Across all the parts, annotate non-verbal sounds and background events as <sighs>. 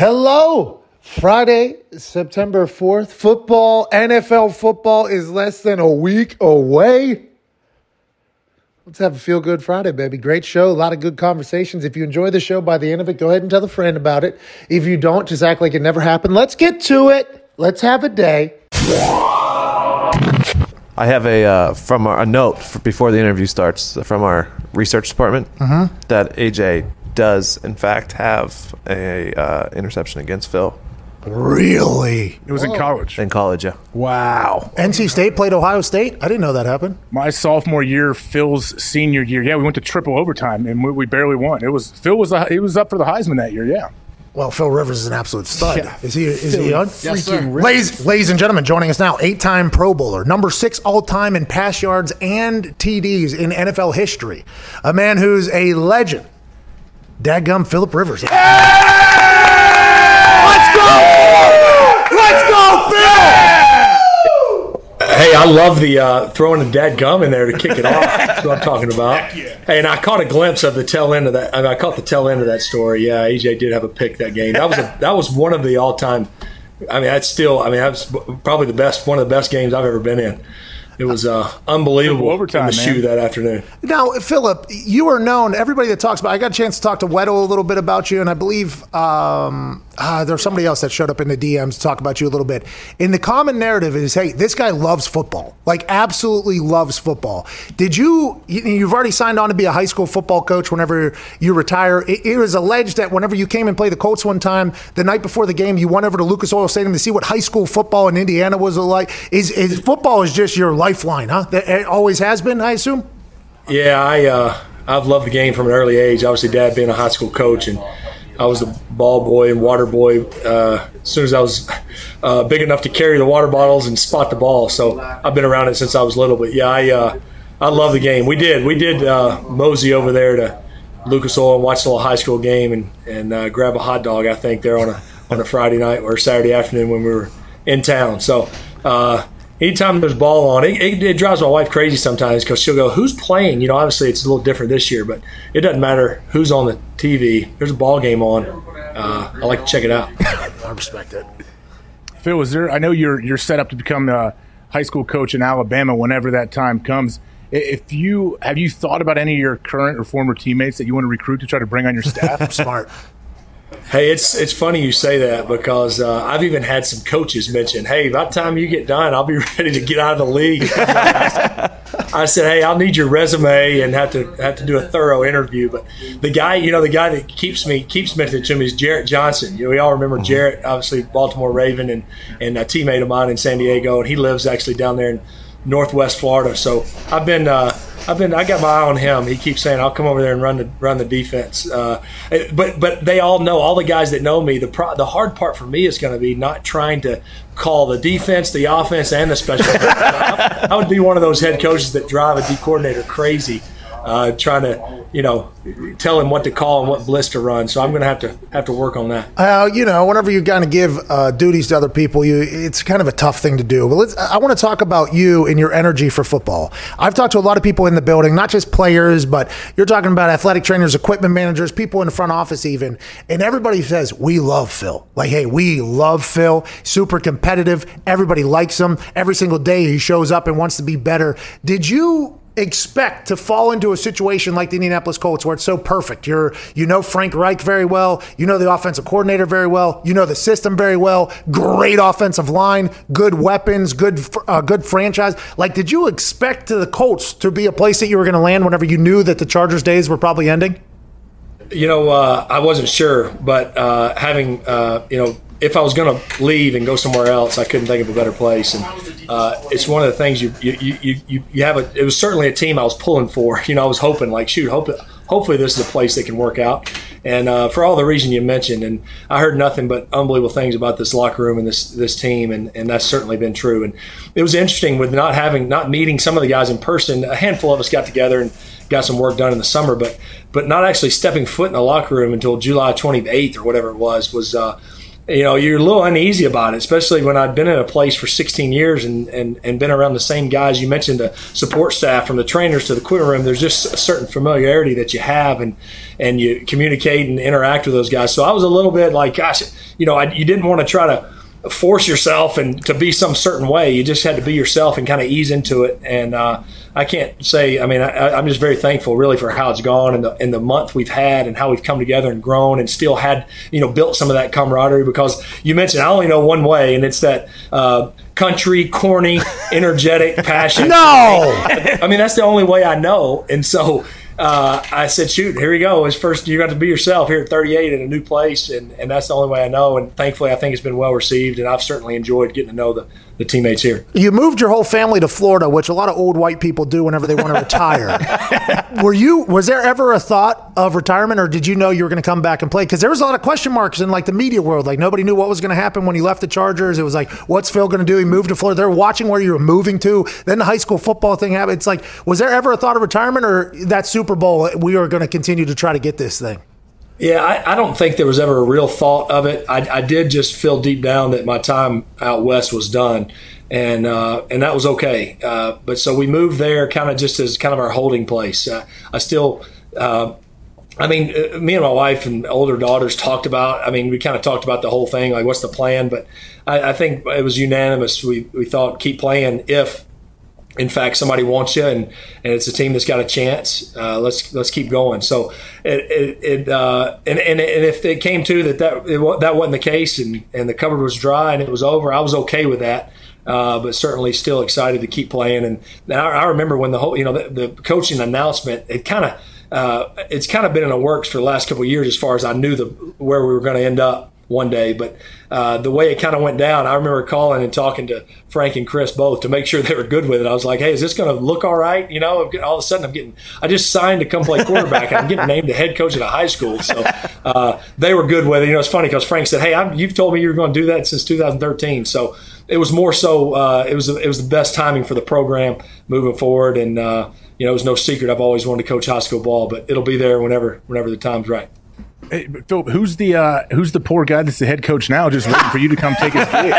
Hello. Friday, September 4th. Football, NFL football is less than a week away. Let's have a feel good Friday, baby. Great show. A lot of good conversations. If you enjoy the show by the end of it, go ahead and tell a friend about it. If you don't, just act like it never happened. Let's get to it. Let's have a day. I have a uh, from our, a note for before the interview starts from our research department that AJ does in fact have a uh, interception against Phil Really? It was in college. in college. Yeah, Wow. NC State played Ohio State? I didn't know that happened. My sophomore year, Phil's senior year. Yeah, we went to triple overtime and we, we barely won. It was Phil was the, he was up for the Heisman that year. Yeah. Well, Phil Rivers is an absolute stud. Yeah. Is he? Is he on? Yes, sir. Ladies, ladies and gentlemen, joining us now, eight-time Pro Bowler, number six all-time in pass yards and TDs in NFL history, a man who's a legend. Dadgum Philip Rivers. Let's go! Let's go, Phil! Hey, I love the uh, throwing the dead gum in there to kick it off. <laughs> That's what I'm talking about. Hey, and I caught a glimpse of the tail end of that. I, mean, I caught the tail end of that story. Yeah, AJ did have a pick that game. That was a, that was one of the all time. I mean, that's still. I mean, that's probably the best. One of the best games I've ever been in. It was uh, unbelievable Overtime, in the man. shoe that afternoon. Now, Philip, you are known. Everybody that talks about, I got a chance to talk to Weddle a little bit about you, and I believe um, uh, there's somebody else that showed up in the DMs to talk about you a little bit. And the common narrative is, hey, this guy loves football, like absolutely loves football. Did you? you- You've already signed on to be a high school football coach. Whenever you retire, it, it was alleged that whenever you came and played the Colts one time, the night before the game, you went over to Lucas Oil Stadium to see what high school football in Indiana was like. Is, is football is just your lifeline, huh? It always has been, I assume. Yeah, I uh, I've loved the game from an early age. Obviously, Dad being a high school coach, and I was the ball boy and water boy uh, as soon as I was uh, big enough to carry the water bottles and spot the ball. So I've been around it since I was little. But yeah, I uh, I love the game. We did we did uh, mosey over there to Lucas Oil and watch a little high school game and and uh, grab a hot dog. I think there on a on a Friday night or Saturday afternoon when we were in town. So. Anytime there's ball on, it, it, it drives my wife crazy sometimes because she'll go, "Who's playing?" You know, obviously it's a little different this year, but it doesn't matter who's on the TV. There's a ball game on. Uh, I like to check it out. <laughs> I respect it. Phil, was there? I know you're you're set up to become a high school coach in Alabama whenever that time comes. If you have you thought about any of your current or former teammates that you want to recruit to try to bring on your staff? <laughs> Smart. Hey, it's it's funny you say that because uh, I've even had some coaches mention, "Hey, by the time you get done, I'll be <laughs> ready to get out of the league." I said, "Hey, I'll need your resume and have to have to do a thorough interview." But the guy, you know, the guy that keeps me keeps mentioning to me is Jarrett Johnson. You know, we all remember Jarrett, obviously Baltimore Raven and and a teammate of mine in San Diego, and he lives actually down there in Northwest Florida. So I've been. Uh, I've been. I got my eye on him. He keeps saying, "I'll come over there and run the run the defense." Uh, but but they all know. All the guys that know me. The pro, the hard part for me is going to be not trying to call the defense, the offense, and the special. I, <laughs> I would be one of those head coaches that drive a D coordinator crazy, uh, trying to you know tell him what to call and what blitz to run. So I'm going to have to have to work on that. Uh, you know, whenever you kind of give uh, duties to other people, you it's kind of a tough thing to do. But let's. I want to talk about you and your energy for football. I've talked to a lot of people in the building, not just players, but you're talking about athletic trainers, equipment managers, people in the front office, even, and everybody says we love Phil. Like, hey, we love Phil. Super competitive. Everybody likes him. Every single day he shows up and wants to be better. Did you? Expect to fall into a situation like the Indianapolis Colts where it's so perfect. You're you know Frank Reich very well, you know the offensive coordinator very well, you know the system very well, great offensive line, good weapons, good uh, good franchise. Like did you expect the Colts to be a place that you were going to land whenever you knew that the Chargers days were probably ending? You know, uh, I wasn't sure, but uh, having uh, you know, if I was going to leave and go somewhere else, I couldn't think of a better place. And uh, it's one of the things you you, you you you have. A, it was certainly a team I was pulling for. <laughs> You know, I was hoping like, shoot, hope hopefully this is a place that can work out. And uh, for all the reason you mentioned, and I heard nothing but unbelievable things about this locker room and this this team, and, and that's certainly been true. And it was interesting with not having not meeting some of the guys in person. A handful of us got together and got some work done in the summer, but but not actually stepping foot in the locker room until July 28th or whatever it was was. Uh, you know, you're a little uneasy about it, especially when I'd been in a place for 16 years and, and, and been around the same guys. You mentioned the support staff from the trainers to the equipment room. There's just a certain familiarity that you have and, and you communicate and interact with those guys. So I was a little bit like, gosh, you know, I, you didn't want to try to force yourself and to be some certain way. You just had to be yourself and kind of ease into it. And uh, I can't say. I mean, I, am just very thankful, really, for how it's gone and the in the month we've had and how we've come together and grown and still had you know built some of that camaraderie. Because you mentioned I only know one way, and it's that. Uh, country, corny, <laughs> energetic, passion. No, I mean that's the only way I know, and so uh, I said, shoot, here we go. It's first you got to be yourself here at 38 in a new place, and, and that's the only way I know. And thankfully, I think it's been well received, and I've certainly enjoyed getting to know the, the teammates here. You moved your whole family to Florida, which a lot of old white people do whenever they want to retire. <laughs> were you? Was there ever a thought of retirement, or did you know you were going to come back and play? Because there was a lot of question marks in like the media world. Like nobody knew what was going to happen when he left the Chargers. It was like, what's Phil going to do? He moved to Florida. They're watching where you were moving to. Then the high school football thing happened. It's like, was there ever a thought of retirement, or that Super Bowl? We are going to continue to try to get this thing. Yeah, I, I, don't think there was ever a real thought of it. I, I, did just feel deep down that my time out west was done, and uh, and that was okay. Uh, but so we moved there, kind of just as kind of our holding place. Uh, I still. Uh, I mean, uh, me and my wife and older daughters talked about. I mean, we kind of talked about the whole thing, like what's the plan. But I, I think it was unanimous. We we thought keep playing if in fact somebody wants you and, and it's a team that's got a chance. Uh, let's let's keep going. So it, it, it uh, and, and, and if it came to that that it, that wasn't the case and, and the cupboard was dry and it was over I was okay with that. Uh, but certainly still excited to keep playing. And I, I remember when the whole you know the, the coaching announcement it kind of uh, it's kind of been in the works for the last couple of years as far as I knew the where we were going to end up one day. But uh, the way it kind of went down, I remember calling and talking to Frank and Chris both to make sure they were good with it. I was like, "Hey, is this going to look all right?" You know, all of a sudden I'm getting, I just signed to come play quarterback, and I'm getting named the head coach at a high school. So uh, they were good with it. You know, it's funny because Frank said, "Hey, I'm, you've told me you were going to do that since 2013." So it was more so uh, it was it was the best timing for the program moving forward, and uh, you know, it was no secret I've always wanted to coach high school ball, but it'll be there whenever whenever the time's right. Hey, Phil, who's the uh, who's the poor guy that's the head coach now, just waiting for you to come take his <laughs> gig?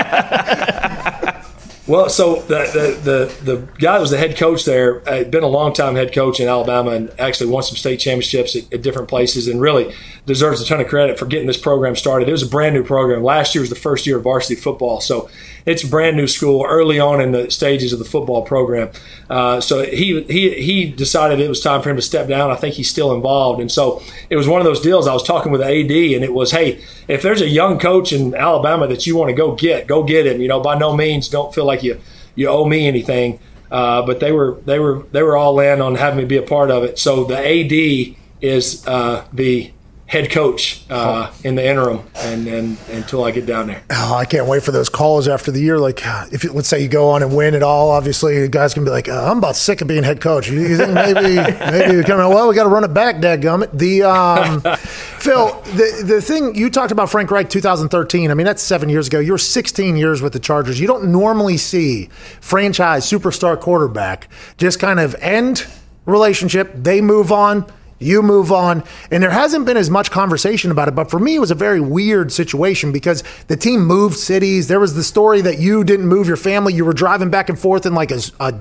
Well, so the, the, the, the, guy that was the head coach there had been a long time head coach in Alabama and actually won some state championships at, at, different places and really deserves a ton of credit for getting this program started. It was a brand new program. Last year was the first year of varsity football. So it's a brand new school early on in the stages of the football program. Uh, so he, he, he decided it was time for him to step down. I think he's still involved. And so it was one of those deals. I was talking with AD, and it was, hey, if there's a young coach in Alabama that you want to go get, go get him. You know, by no means don't feel like you, you owe me anything. Uh, but they were they were they were all in on having me be a part of it. So the AD is uh, the head coach uh, in the interim and, and, until I get down there. Oh, I can't wait for those calls after the year. Like, if you, let's say you go on and win it all, obviously, the guys can be like, uh, "I'm about sick of being head coach." You, think maybe <laughs> maybe you're coming? Well, we got to run it back, dadgummit. The um, <laughs> Phil, the the thing you talked about Frank Reich 2013. I mean, that's seven years ago. You're 16 years with the Chargers. You don't normally see franchise superstar quarterback just kind of end relationship. They move on you move on. And there hasn't been as much conversation about it. But for me, it was a very weird situation because the team moved cities. There was the story that you didn't move your family. You were driving back and forth in like a, a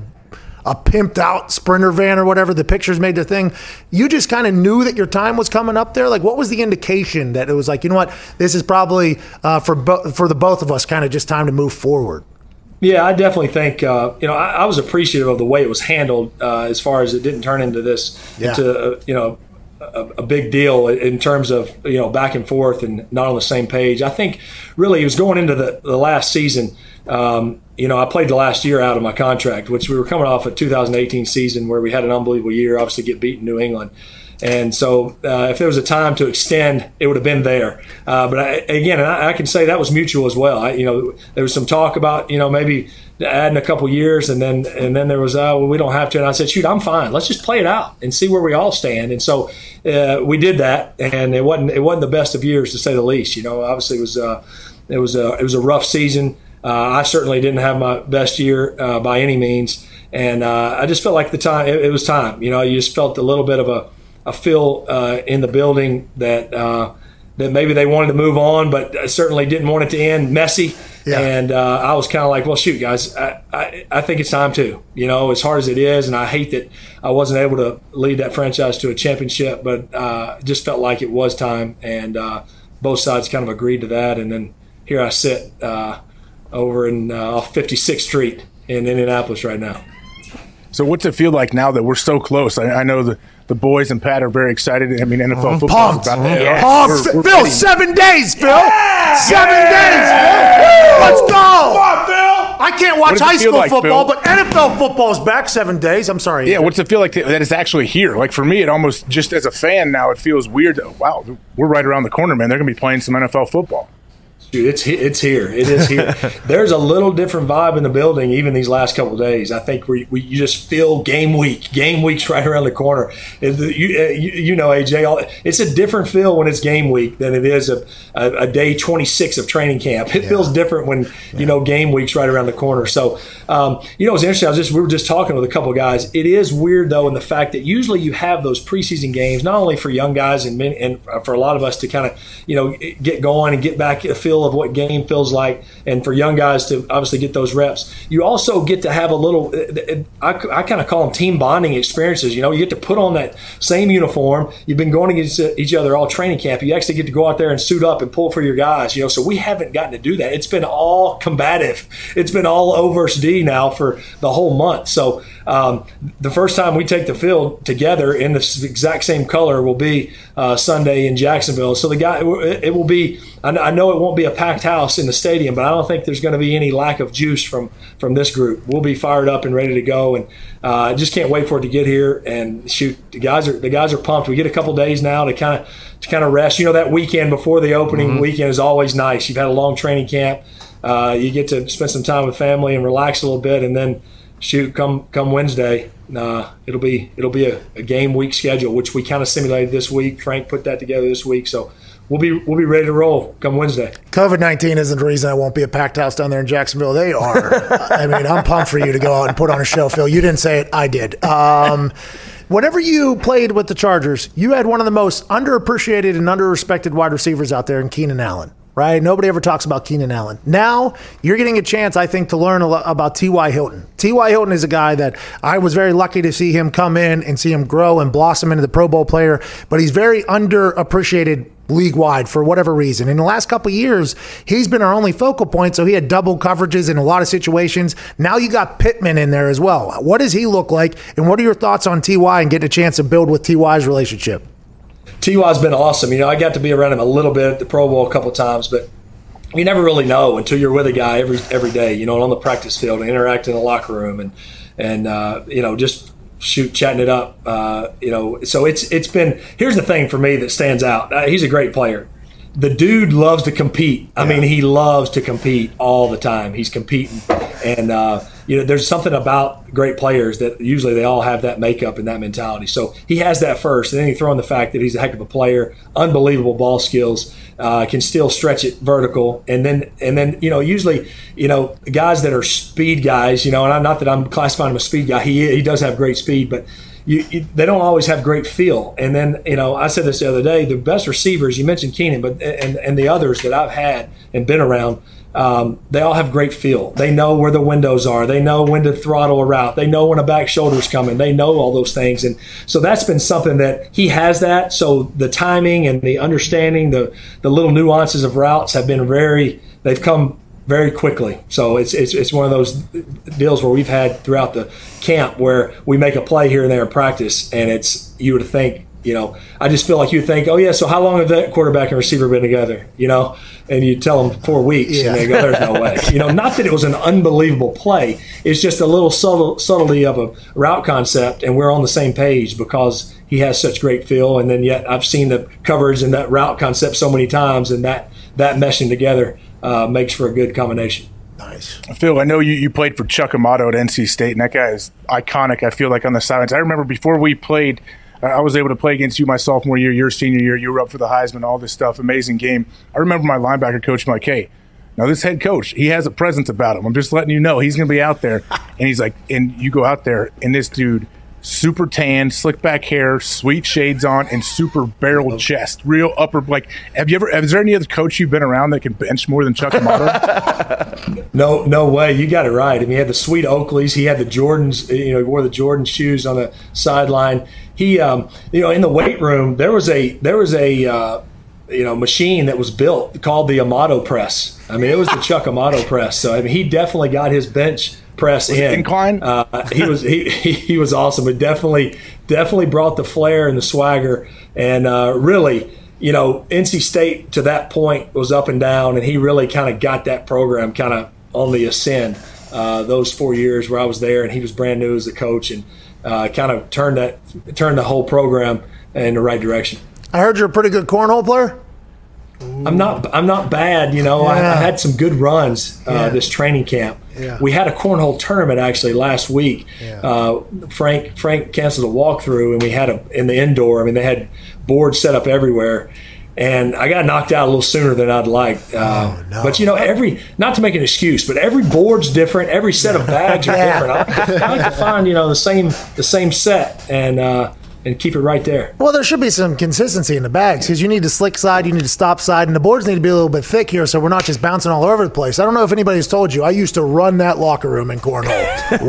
a pimped out sprinter van or whatever the pictures made the thing you just kind of knew that your time was coming up there like what was the indication that it was like you know what this is probably uh, for bo- for the both of us kind of just time to move forward yeah, I definitely think uh, you know I, I, was appreciative of the way it was handled uh, as far as it didn't turn into this yeah. into uh, you know a, a, big deal in terms of you know back and forth and not on the same page. I think really it was going into the, the last season. Um, you know, I played the last year out of my contract, which we were coming off a 2018 season where we had an unbelievable year. Obviously, get beat in New England. And so, uh, if there was a time to extend, it would have been there. Uh, but I, again, I, I, can say that was mutual as well. I, you know, there was some talk about you know maybe adding a couple years, and then and then there was oh well we don't have to. And I said, shoot, I'm fine. Let's just play it out and see where we all stand. And so uh, we did that, and it wasn't it wasn't the best of years to say the least. You know, obviously it was uh, it was a it was a rough season. Uh, I certainly didn't have my best year uh, by any means, and I just felt like the time it, it was time. You know, you just felt a little bit of a a feel uh, in the building that uh, that maybe they wanted to move on, but certainly didn't want it to end messy. Yeah. And uh, I was kind of like, well, shoot, guys, I, I, I think it's time to. You know, as hard as it is, and I hate that I wasn't able to lead that franchise to a championship, but uh, just felt like it was time. And uh, both sides kind of agreed to that. And then here I sit uh, over in uh, off 56th Street in Indianapolis right now. So what's it feel like now that we're so close? I, I know the, the boys and Pat are very excited. I mean, NFL mm-hmm. football Pumped. is about Yeah. Mm-hmm. yeah. Pumped. We're- we're Phil, ready. seven days, Phil. Seven days. Phil. Let's go. On, Phil. I can't watch high school like, football, Phil? but NFL football is back seven days. I'm sorry. Yeah, what's it feel like that it's actually here? Like for me, it almost just as a fan now, it feels weird. That, wow, we're right around the corner, man. They're going to be playing some NFL football. Dude, it's it's here. It is here. <laughs> There's a little different vibe in the building, even these last couple of days. I think we, we you just feel game week. Game week's <laughs> right around the corner. You, uh, you, you know, AJ, it's a different feel when it's game week than it is a, a, a day 26 of training camp. It feels different when you know game week's right around the corner. So, um, you know, it's interesting. I was just we were just talking with a couple of guys. It is weird though in the fact that usually you have those preseason games not only for young guys and men, and for a lot of us to kind of you know get going and get back a feel of what game feels like, and for young guys to obviously get those reps. You also get to have a little. I, I kind of call them team bonding experiences. You know, you get to put on that same uniform. You've been going against each other all training camp. You actually get to go out there and suit up and pull for your guys. You know, so we haven't gotten to do that. It's been all combative. It's been all O versus D now for the whole month. So um, the first time we take the field together in the exact same color will be uh, Sunday in Jacksonville. So the guy, it will be. I I know it won't be a packed house in the stadium, but I don't think there's going to be any lack of juice from from this group. We'll be fired up and ready to go, and uh, I just can't wait for it to get here. And shoot, the guys are the guys are pumped. We get a couple days now to kind of to kind of rest. You know, that weekend before the opening weekend is always nice. You've had a long training camp. Uh, you get to spend some time with family and relax a little bit, and then shoot, come come Wednesday, uh, it'll be it'll be a, a game week schedule, which we kind of simulated this week. Frank put that together this week, so we'll be we'll be ready to roll come Wednesday. COVID 19 isn't the reason I won't be a packed house down there in Jacksonville. They are. I mean, I'm pumped for you to go out and put on a show, Phil. You didn't say it, I did. Um, whenever you played with the Chargers, you had one of the most underappreciated and underrespected wide receivers out there in Keenan Allen. Right? Nobody ever talks about Keenan Allen. Now you're getting a chance, I think, to learn about T.Y. Hilton. T.Y. Hilton is a guy that I was very lucky to see him come in and see him grow and blossom into the Pro Bowl player, but he's very underappreciated league wide for whatever reason. In the last couple years, he's been our only focal point, so he had double coverages in a lot of situations. Now you got Pittman in there as well. What does he look like, and what are your thoughts on Ty and getting a chance to build with Ty's relationship? Ty's been awesome. You know, I got to be around him a little bit at the Pro Bowl a couple times, but you never really know until you're with a guy every every day. You know, on the practice field and interact in the locker room and and uh, you know just shoot chatting it up. Uh, you know, so it's it's been. Here's the thing for me that stands out. Uh, he's a great player. The dude loves to compete. I mean, he loves to compete all the time. He's competing, and uh, you know, there's something about great players that usually they all have that makeup and that mentality. So he has that first, and then you throw in the fact that he's a heck of a player, unbelievable ball skills, uh, can still stretch it vertical, and then and then you know, usually you know, guys that are speed guys, you know, and I'm not that I'm classifying him a speed guy. He he does have great speed, but you, you, they don't always have great feel. And then, you know, I said this the other day: the best receivers you mentioned Keenan, but and and the others that I've had and been around, um, they all have great feel. They know where the windows are. They know when to throttle a route. They know when a back shoulder's coming. They know all those things, and so that's been something that he has that. So the timing and the understanding, the the little nuances of routes have been very. They've come very quickly. So it's, it's it's one of those deals where we've had throughout the camp where we make a play here and there in practice, and it's you would think, you know, I just feel like you think, oh yeah, so how long have that quarterback and receiver been together, you know? And you tell them four weeks, Yeah. and they go, there's no way, you know. Not that it was an unbelievable play, it's just a little subtle subtlety of a route concept, and we're on the same page because he has such great feel, and then yet I've seen the coverage and that route concept so many times, and that that meshing together uh, makes for a good combination. Nice. Phil, I know you, you played for Chuck Amato at NC State, and that guy is iconic. I feel like on the sidelines. I remember before we played, I was able to play against you my sophomore year, your senior year. You were up for the Heisman, all this stuff. Amazing game. I remember my linebacker coach like, "Hey, now this head coach, he has a presence about him. I'm just letting you know he's going to be out there." <laughs> And he's like, and you go out there, and this dude super tan, slick back hair, sweet shades on, and super barrel chest. Real upper. Like, have you ever? Is there any other coach you've been around that can bench more than Chuck Amato? <laughs> No, no way. You got it right. I mean, he had the sweet Oakleys. He had the Jordans. You know, he wore the Jordan shoes on the sideline. He, um, you know, in the weight room, there was a there was a uh, you know machine that was built called the Amato press. I mean, it was the Chuck Amato press. So I mean, he definitely got his bench press in. incline? Uh, he was he, he he was awesome. But definitely definitely brought the flair and the swagger, and uh, really. You know, NC State to that point was up and down, and he really kind of got that program kind of on the ascend. Uh, those four years where I was there, and he was brand new as a coach, and uh, kind of turned that turned the whole program in the right direction. I heard you're a pretty good cornhole player. I'm not I'm not bad, you know. I, I had some good runs uh, Yeah. this training camp. Yeah. We had a cornhole tournament actually last week. Yeah. Uh, Frank Frank canceled a walkthrough, and we had a in the indoor. I mean, they had boards set up everywhere, and I got knocked out a little sooner than I'd like. Uh, Oh, no. But you know, every not to make an excuse, but every board's different. Every set of bags are <laughs> different. I, I like to find you know the same the same set and uh, and keep it right there. Well, there should be some consistency in the bags because you need the slick side, you need the stop side, and the boards need to be a little bit thick here so we're not just bouncing all over the place. I don't know if anybody's told you, I used to run that locker room in cornhole. <laughs>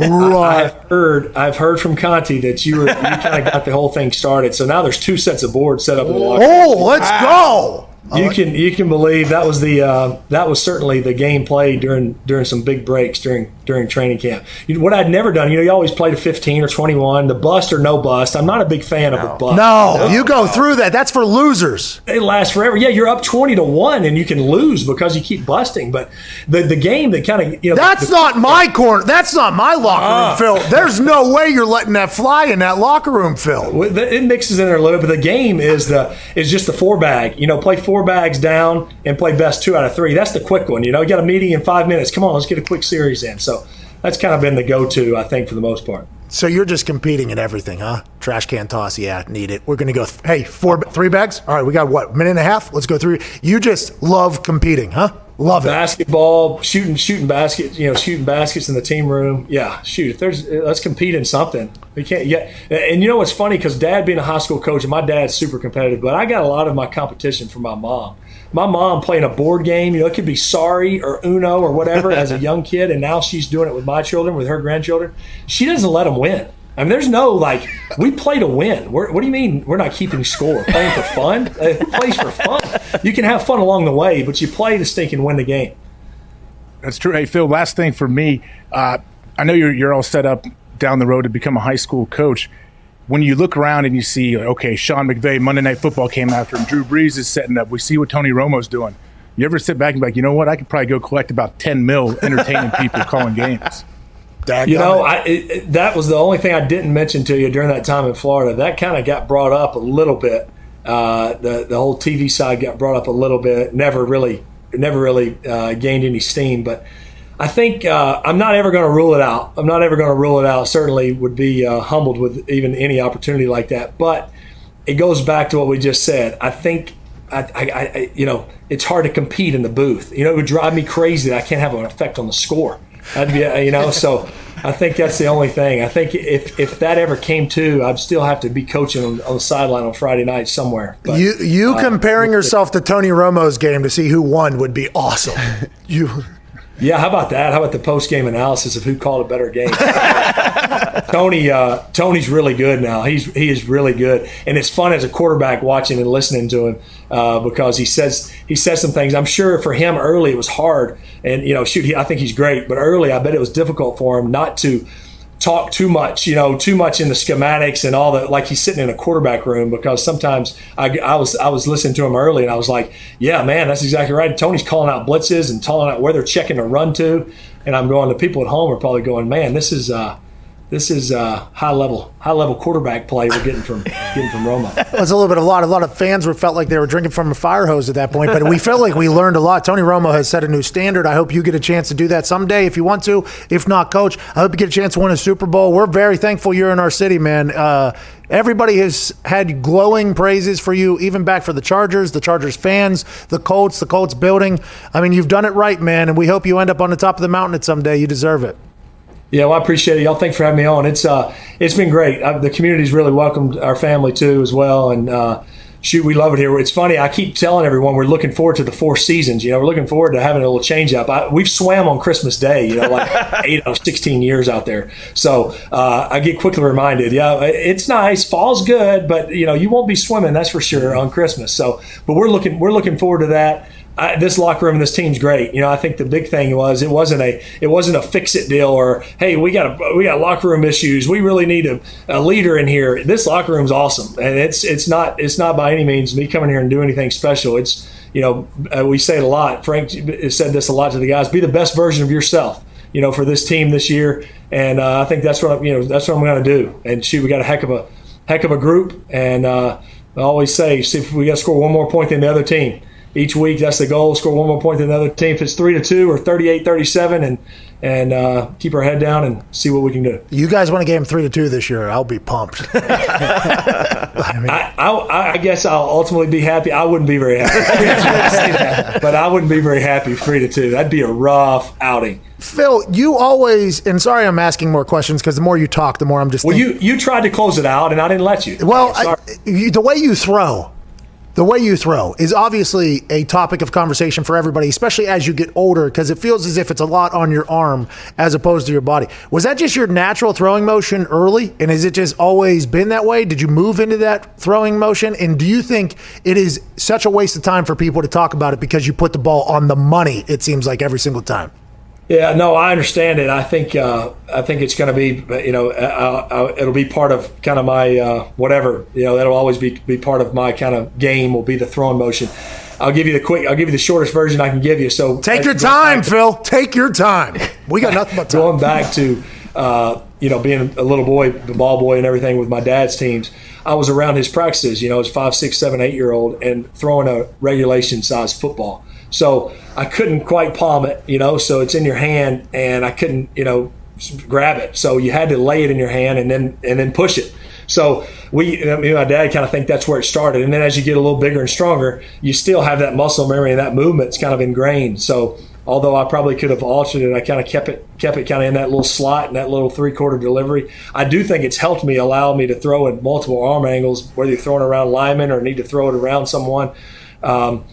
I've heard I've heard from Conti that you were you kind of got the whole thing started. So now there's two sets of boards set up in the locker. room. Oh, let's go. You can you can believe that was the uh, that was certainly the game played during during some big breaks during during training camp. You, what I'd never done, you know, you always played a 15 or 21, the bust or no bust. I'm not a big fan of the bust. No, you go through that. That's for losers. It lasts forever. Yeah, you're up 20 to one and you can lose because you keep busting. But the the game that kind of you know That's the- not my corner. That's not my locker room, Phil. <laughs> There's no way you're letting that fly in that locker room, Phil. It mixes in there a little, but the game is the is just the four bag. You know, play four bags down and play best two out of three. That's the quick one. You know, you got a meeting in five minutes. Come on, let's get a quick series in. So that's kind of been the go to, I think, for the most part. So you're just competing in everything, huh? Trash can toss, yeah, need it. We're gonna go. Th- hey, four, three bags. All right, we got what? Minute and a half. Let's go through. You just love competing, huh? Love it. Basketball, shooting, shooting baskets. You know, shooting baskets in the team room. Yeah, shoot. If there's, uh, let's compete in something. We can't. Yeah, and you know what's funny? Because Dad being a high school coach, and my dad's super competitive, but I got a lot of my competition from my mom. My mom playing a board game. You know, it could be Sorry or Uno or whatever as a <laughs> young kid, and now she's doing it with my children, with her grandchildren. She doesn't let them win. I mean, there's no like we play to win. We're, what do you mean we're not keeping score? Playing for fun? Uh, Who plays for fun? You can have fun along the way, but you play to stink and win the game. That's true. Hey, Phil, last thing for me. Uh, I know you're, you're all set up down the road to become a high school coach. When you look around and you see, okay, Sean McVay, Monday Night Football came after him, Drew Brees is setting up, we see what Tony Romo's doing. You ever sit back and be like, you know what? I could probably go collect about 10 mil entertaining people calling games. You know, I, it, that was the only thing I didn't mention to you during that time in Florida. That kind of got brought up a little bit. Uh, the the whole TV side got brought up a little bit. Never really, never really uh, gained any steam. But I think uh, I'm not ever going to rule it out. I'm not ever going to rule it out. Certainly would be uh, humbled with even any opportunity like that. But it goes back to what we just said. I think. I, I, I, you know, it's hard to compete in the booth. You know, it would drive me crazy that I can't have an effect on the score. That'd be, uh, you know, so I think that's the only thing. I think if if that ever came to, I'd still have to be coaching on, on the sideline on Friday night somewhere. But You you comparing yourself to Tony Romo's game to see who won would be awesome. <laughs> you yeah, how about that? How about the post game analysis of who called a better game? <laughs> Tony, uh, Tony's really good now. He's he is really good, and it's fun as a quarterback watching and listening to him uh, because he says he says some things. I'm sure for him early it was hard, and you know, shoot, he, I think he's great, but early I bet it was difficult for him not to talk too much, you know, too much in the schematics and all that. Like he's sitting in a quarterback room because sometimes I, I was I was listening to him early and I was like, yeah, man, that's exactly right. Tony's calling out blitzes and calling out where they're checking to run to, and I'm going. The people at home are probably going, man, this is. Uh, this is uh, high level, high level quarterback play we're getting from <laughs> getting from Romo. it was a little bit of a lot. A lot of fans were felt like they were drinking from a fire hose at that point. But we felt like we learned a lot. Tony Romo has set a new standard. I hope you get a chance to do that someday if you want to. If not, coach, I hope you get a chance to win a Super Bowl. We're very thankful you're in our city, man. Uh, everybody has had glowing praises for you, even back for the Chargers, the Chargers fans, the Colts, the Colts building. I mean, you've done it right, man, and we hope you end up on the top of the mountain at someday. You deserve it. Yeah, well, I appreciate it. Y'all, thanks for having me on. It's uh, it's been great. Uh, the community's really welcomed our family too, as well, and uh, shoot, we love it here. It's funny. I keep telling everyone we're looking forward to the four seasons. You know, we're looking forward to having a little change up. I, we've swam on Christmas Day. You know, like <laughs> eight of sixteen years out there. So uh, I get quickly reminded. Yeah, it's nice. Fall's good, but you know, you won't be swimming. That's for sure on Christmas. So, but we're looking we're looking forward to that. I, this locker room and this team's great. You know, I think the big thing was it wasn't a it wasn't a fix it deal or hey we got a, we got locker room issues. We really need a, a leader in here. This locker room's awesome, and it's it's not it's not by any means me coming here and doing anything special. It's you know uh, we say it a lot. Frank said this a lot to the guys. Be the best version of yourself. You know, for this team this year, and uh, I think that's what you know that's what I'm going to do. And shoot, we got a heck of a heck of a group, and uh, I always say, see if we got to score one more point than the other team each week. That's the goal. Score one more point than the other team. If it's three to two or 38-37, and and uh, keep our head down and see what we can do. You guys win a game three to two this year. I'll be pumped. <laughs> I, mean, I, I, I, guess I'll ultimately be happy. I wouldn't be very happy, <laughs> but I wouldn't be very happy three to two. That'd be a rough outing. Phil, you always and sorry I'm asking more questions because the more you talk, the more I'm just. Well, thinking. you you tried to close it out, and I didn't let you. Well, I, you, the way you throw the way you throw is obviously a topic of conversation for everybody, especially as you get older, because it feels as if it's a lot on your arm as opposed to your body. Was that just your natural throwing motion early? And has it just always been that way? Did you move into that throwing motion? And do you think it is such a waste of time for people to talk about it because you put the ball on the money, it seems like every single time? Yeah, no, I understand it. I think uh, I think it's going to be, you know, uh, uh, it'll be part of kind of my uh, whatever. You know, that'll always be be part of my kind of game. Will be the throwing motion. I'll give you the quick. I'll give you the shortest version I can give you. So take your time, Phil. Take your time. We got nothing but time. Going back to, uh, you know, being a little boy, the ball boy, and everything with my dad's teams. I was around his practices. You know, as five, six, seven, eight year old, and throwing a regulation size football. So I couldn't quite palm it, you know. So it's in your hand, and I couldn't, you know, grab it. So you had to lay it in your hand and then and then push it. So we, my dad kind of think that's where it started. And then as you get a little bigger and stronger, you still have that muscle memory and that movement's kind of ingrained. So although I probably could have altered it, I kind of kept it kept it kind of in that little slot and that little three quarter delivery. I do think it's helped me, allow me to throw in multiple arm angles, whether you're throwing around linemen or need to throw it around someone. Um,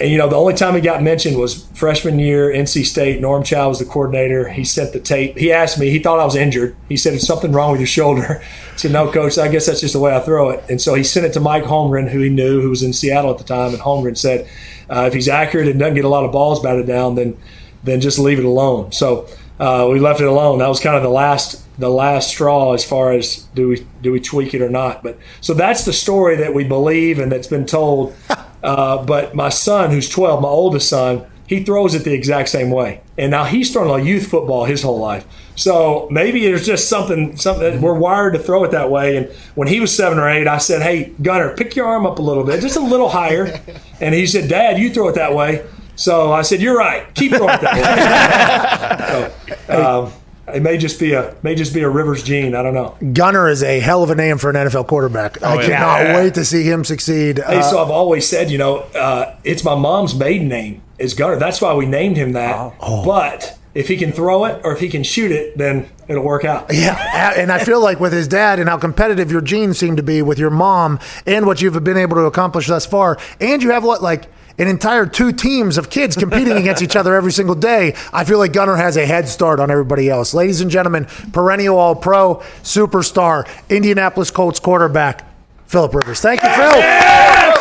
and you know, the only time he got mentioned was freshman year, NC State. Norm Chow was the coordinator. He sent the tape. He asked me. He thought I was injured. He said, "Is something wrong with your shoulder?" <laughs> I said, "No, coach. I guess that's just the way I throw it." And so he sent it to Mike Holmgren, who he knew, who was in Seattle at the time. And Holmgren said, uh, "If he's accurate and doesn't get a lot of balls batted down, then then just leave it alone." So uh, we left it alone. That was kind of the last the last straw as far as do we do we tweak it or not. But so that's the story that we believe and that's been told. <laughs> Uh, but my son, who's 12, my oldest son, he throws it the exact same way. And now he's thrown a youth football his whole life. So maybe there's just something, something we're wired to throw it that way. And when he was seven or eight, I said, Hey, Gunner, pick your arm up a little bit, just a little higher. <laughs> And he said, Dad, you throw it that way. So I said, You're right. Keep throwing it that way. <laughs> so, um, it may just be a may just be a Rivers gene. I don't know. Gunner is a hell of a name for an NFL quarterback. Oh, I cannot yeah. wait to see him succeed. Hey, uh, so I've always said, you know, uh, it's my mom's maiden name is Gunner. That's why we named him that. Oh. But if he can throw it or if he can shoot it, then it'll work out. Yeah, and I feel like with his dad and how competitive your genes seem to be with your mom and what you've been able to accomplish thus far, and you have what like an entire two teams of kids competing against each other every single day, I feel like Gunner has a head start on everybody else. Ladies and gentlemen, perennial All Pro, superstar, Indianapolis Colts quarterback, Philip Rivers. Thank you, Phil. Yeah,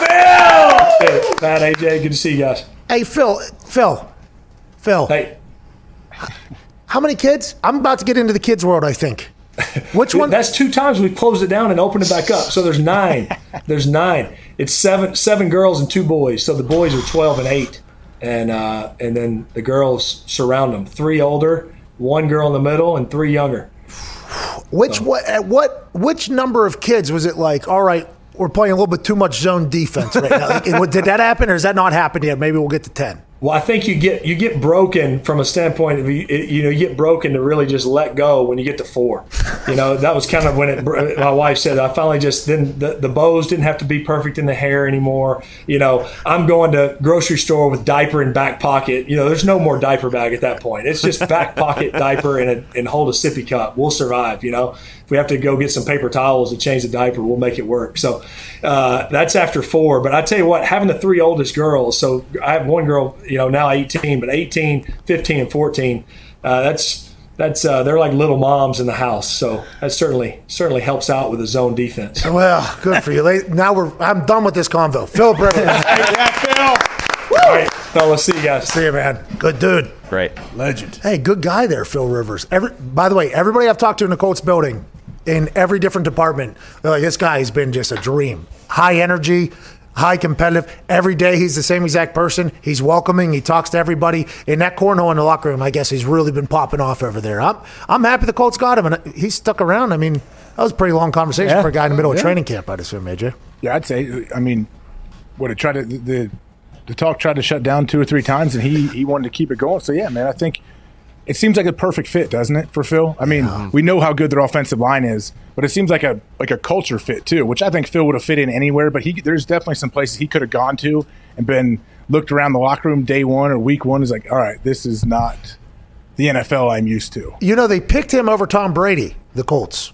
Phil. Matt, AJ, good to see you guys. Hey, Phil, Phil, Phil. Hey. How many kids? I'm about to get into the kids' world, I think. Which one? That's two times we've closed it down and opened it back up. So there's nine. <laughs> there's nine. It's seven seven girls and two boys. So the boys are twelve and eight, and uh, and then the girls surround them. Three older, one girl in the middle, and three younger. Which so. what what which number of kids was it like? All right, we're playing a little bit too much zone defense right now. <laughs> Did that happen, or has that not happened yet? Maybe we'll get to ten. Well, I think you get you get broken from a standpoint of you, you know you get broken to really just let go when you get to four. You know that was kind of when it. <laughs> My wife said I finally just then the, the bows didn't have to be perfect in the hair anymore. You know I'm going to grocery store with diaper in back pocket. You know there's no more diaper bag at that point. It's just back pocket <laughs> diaper and a, and hold a sippy cup. We'll survive. You know if we have to go get some paper towels to change the diaper, we'll make it work. So uh, that's after four. But I tell you what, having the three oldest girls. So I have one girl you know now 18 but 18 15 and 14 uh, that's that's uh, they're like little moms in the house. So that certainly certainly helps out with the zone defense. Well good for you. Now we're i'm done with this convo. Phil Rivers <laughs> yeah phil. All right. Fellas see you guys. See you man. Good dude. Great. Legend. Hey good guy there phil rivers. Every, by the way everybody i've talked to in the colts building in every different department they're like this guy's been just a dream high energy high competitive. Every day he's the same exact person. He's welcoming. He talks to everybody. In that cornhole in the locker room, I guess he's really been popping off over there. I'm I'm happy the Colts got him, and he stuck around. I mean, that was a pretty long conversation yeah. for a guy in the middle yeah. of training camp. I'd assume, AJ. Yeah, I'd say. I mean, what it tried to the the talk tried to shut down two or three times, and he he wanted to keep it going. So yeah, man, I think it seems like a perfect fit, doesn't it, for Phil? I mean, yeah. we know how good their offensive line is, but it seems like a like a culture fit too, which I think Phil would have fit in anywhere. But he there's definitely some places he could have gone to and been looked around the locker room day one or week one is like, all right, this is not the NFL I'm used to. You know, they picked him over Tom Brady, the Colts.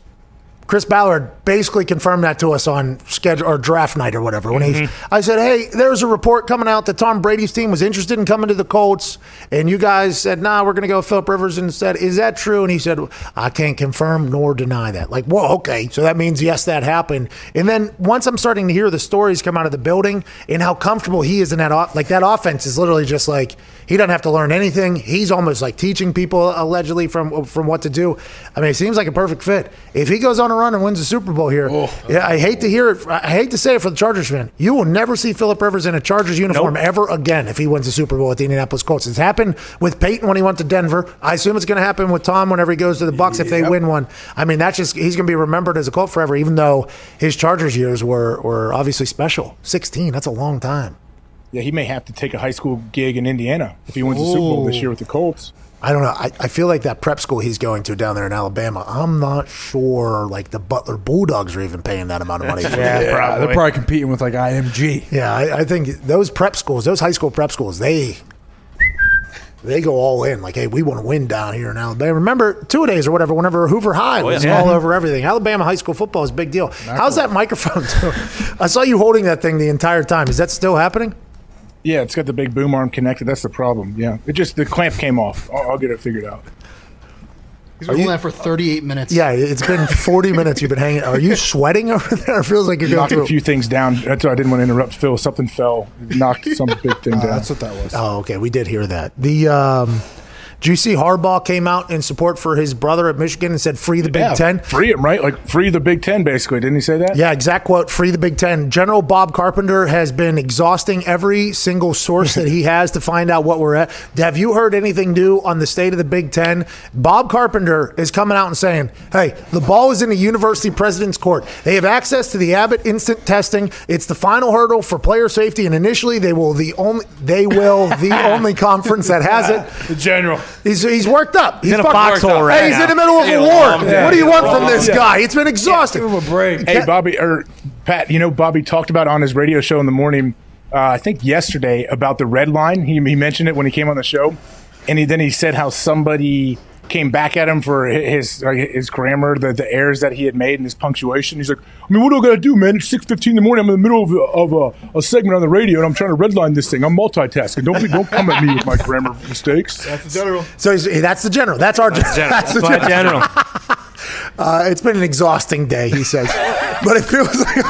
Chris Ballard basically confirmed that to us on schedule or draft night or whatever. When mm-hmm. he, I said, "Hey, there's a report coming out that Tom Brady's team was interested in coming to the Colts, and you guys said, nah, we're going to go Philip Rivers instead. Is that true?" And he said, "I can't confirm nor deny that." Like, whoa, okay, so that means yes, that happened. And then once I'm starting to hear the stories come out of the building and how comfortable he is in that, off, like that offense is literally just like he doesn't have to learn anything. He's almost like teaching people allegedly from from what to do. I mean, it seems like a perfect fit. If he goes on a run and wins the Super Bowl here, oh. yeah, I hate to hear it. I hate to say it for the Chargers fan. You will never see Philip Rivers in a Chargers uniform nope. ever again if he wins the Super Bowl with the Indianapolis Colts. It's happened with Peyton when he went to Denver. I assume it's going to happen with Tom whenever he goes to the Bucs if they win one. I mean, that's just he's going to be remembered as a Colt forever, even though his Chargers years were were obviously special. Sixteen, that's a long time yeah, he may have to take a high school gig in Indiana if he wins the Super Bowl this year with the Colts. I don't know. I, I feel like that prep school he's going to down there in Alabama. I'm not sure. Like the Butler Bulldogs are even paying that amount of money. For <laughs> yeah, yeah probably. they're probably competing with like IMG. Yeah, I, I think those prep schools, those high school prep schools, they they go all in. Like, hey, we want to win down here in Alabama. Remember two days or whatever, whenever Hoover High oh, was yeah. all over everything. Alabama high school football is a big deal. Not How's cool. that microphone? <laughs> I saw you holding that thing the entire time. Is that still happening? Yeah, it's got the big boom arm connected. That's the problem. Yeah, it just the clamp came off. I'll, I'll get it figured out. He's been holding that for 38 minutes. Yeah, it's been <laughs> 40 minutes you've been hanging. Are you sweating over there? It feels like you're knocking a few things down. That's why I didn't want to interrupt Phil. Something fell, knocked some big thing uh, <laughs> down. that's what that was. Oh, okay. We did hear that. The um, do you see Harbaugh came out in support for his brother at Michigan and said free the Big yeah, Ten? Free him, right? Like free the Big Ten, basically. Didn't he say that? Yeah, exact quote, free the Big Ten. General Bob Carpenter has been exhausting every single source that he <laughs> has to find out what we're at. Have you heard anything new on the state of the Big Ten? Bob Carpenter is coming out and saying, hey, the ball is in the university president's court. They have access to the Abbott instant testing. It's the final hurdle for player safety, and initially they will the only they will the <laughs> only conference that has it. The general. He's he's worked up. He's, he's in a foxhole right Hey, he's now. in the middle of a war. Yeah. What do you want from this guy? It's been exhausting. Give him a break. Hey, Bobby or Pat, you know Bobby talked about on his radio show in the morning. Uh, I think yesterday about the red line. He, he mentioned it when he came on the show, and he, then he said how somebody came back at him for his his grammar, the, the errors that he had made, and his punctuation. He's like, I mean, what do I got to do, man? It's six fifteen in the morning. I'm in the middle of, of a, a, segment on the radio, and I'm trying to redline this thing. I'm multitasking. Don't be, don't come at me with my grammar mistakes. That's the general. So that's the general. That's our that's general. That's, that's the general. general. <laughs> Uh, it's been an exhausting day, he says, but it feels like.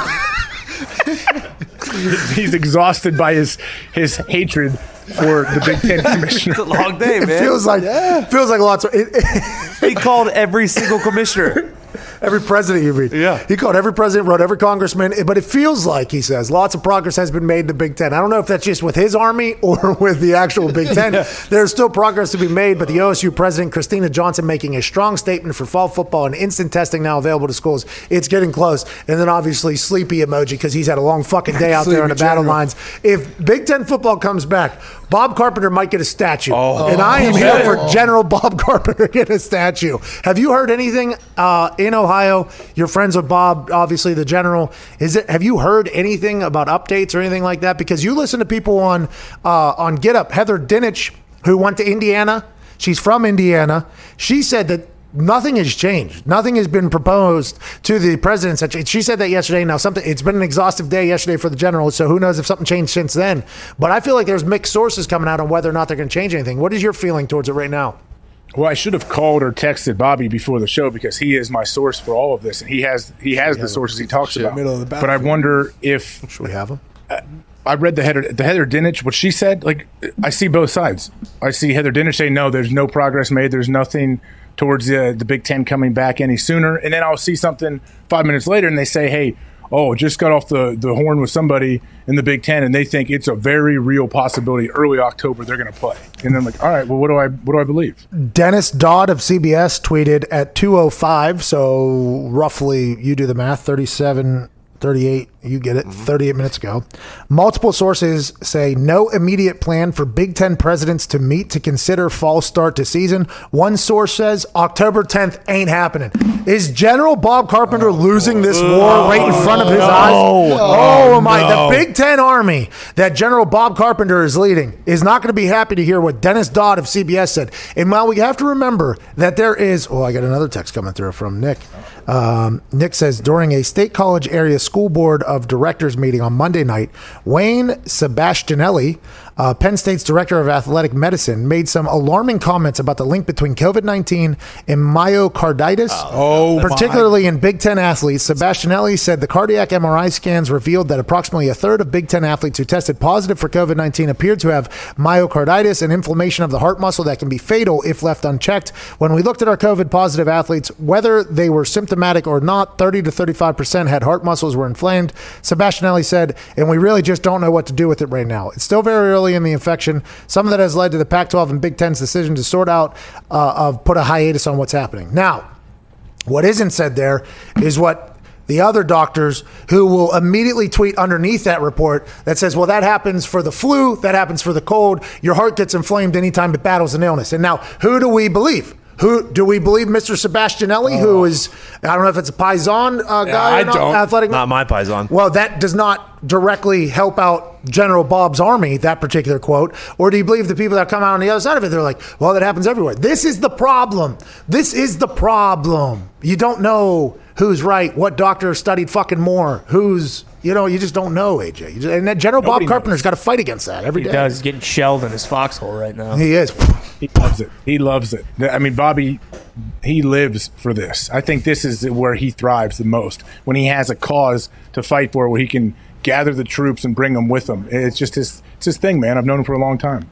<laughs> he's exhausted by his his hatred for the Big Ten <laughs> commissioner. it's a long day, man. It feels like yeah. feels like lots of. It, it, he called every single commissioner. <laughs> every president you read. Yeah. He called every president, wrote every congressman. But it feels like, he says, lots of progress has been made in the Big Ten. I don't know if that's just with his army <laughs> or with the actual Big Ten. There's still progress to be made, but the OSU president, Kristina Johnson, making a strong statement for fall football and instant testing now available to schools. It's getting close. And then obviously sleepy emoji because he's had a long fucking day out <laughs> there on the Sleepy battle lines. If Big Ten football comes back, Bob Carpenter might get a statue. Oh. and I am Oh. here for General Bob <laughs> Carpenter get a statue. Have you heard anything uh, in Ohio? You're friends with Bob, obviously the general. Is it? Have you heard anything about updates or anything like that? Because you listen to people on uh, on Get Up. Heather Dinich, who went to Indiana, she's from Indiana. She said that. Nothing has changed. Nothing has been proposed to the president. She said that yesterday. Now, something. It's been an exhaustive day yesterday for the general. So who knows if something changed since then? But I feel like there's mixed sources coming out on whether or not they're going to change anything. What is your feeling towards it right now? Well, I should have called or texted Bobby before the show because he is my source for all of this, and he has he has the sources he talks about. middle of the but I wonder if Should we have them? I read the Heather the Heather Dinich what she said. Like I see both sides. I see Heather Dinich say no, there's no progress made. There's nothing towards the the Big Ten coming back any sooner. And then I'll see something five minutes later, and they say, hey. Oh, just got off the, the horn with somebody in the Big Ten, and they think it's a very real possibility. Early October, they're going to play, and I'm like, all right, well, what do I what do I believe? Dennis Dodd of CBS tweeted at 205, so roughly, you do the math, 37, 38, you get it, mm-hmm. 38 minutes ago. Multiple sources say no immediate plan for Big Ten presidents to meet to consider fall start to season. One source says October 10th ain't happening. Is General Bob Carpenter oh, losing this war right in front of his eyes? Oh, my. The Big Ten Army that General Bob Carpenter is leading is not going to be happy to hear what Dennis Dodd of CBS said. And while we have to remember that there is, oh, I got another text coming through from Nick. Um, Nick says during a state college area school board of directors meeting on Monday night, Wayne Sebastianelli, uh, Penn State's director of athletic medicine, made some alarming comments about the link between COVID 19 and myocarditis, Oh, my. particularly in Big Ten athletes. Sebastianelli said the cardiac MRI scans revealed that approximately a third of Big Ten athletes who tested positive for COVID 19 appeared to have myocarditis, an inflammation of the heart muscle that can be fatal if left unchecked. When we looked at our COVID positive athletes, whether they were symptomatic or not, 30 to 35% had heart muscles were inflamed. Sebastianelli said, and we really just don't know what to do with it right now. It's still very early in the infection. Some of that has led to the Pac 12 and Big Ten's decision to sort out, uh, of put a hiatus on what's happening. Now, what isn't said there is what the other doctors who will immediately tweet underneath that report that says, well, that happens for the flu, that happens for the cold. Your heart gets inflamed anytime it battles an illness. And now, who do we believe? Who do we believe? Mr. Sebastianelli, who is I don't know if it's a Paisan uh, guy I or not, don't. athletic. Not my Paisan. Well, that does not directly help out General Bob's army, that particular quote. Or do you believe the people that come out on the other side of it? They're like, well, that happens everywhere. This is the problem. This is the problem. You don't know who's right, what doctor studied fucking more, who's, you know, you just don't know, AJ. You just- and that General Nobody Bob Carpenter's got to fight against that every He day. does. He's getting shelled in his foxhole right now. He is. He loves it. He loves it. I mean, Bobby, he lives for this. I think this is where he thrives the most when he has a cause to fight for, where he can gather the troops and bring them with him. It's just his, it's his thing, man. I've known him for a long time.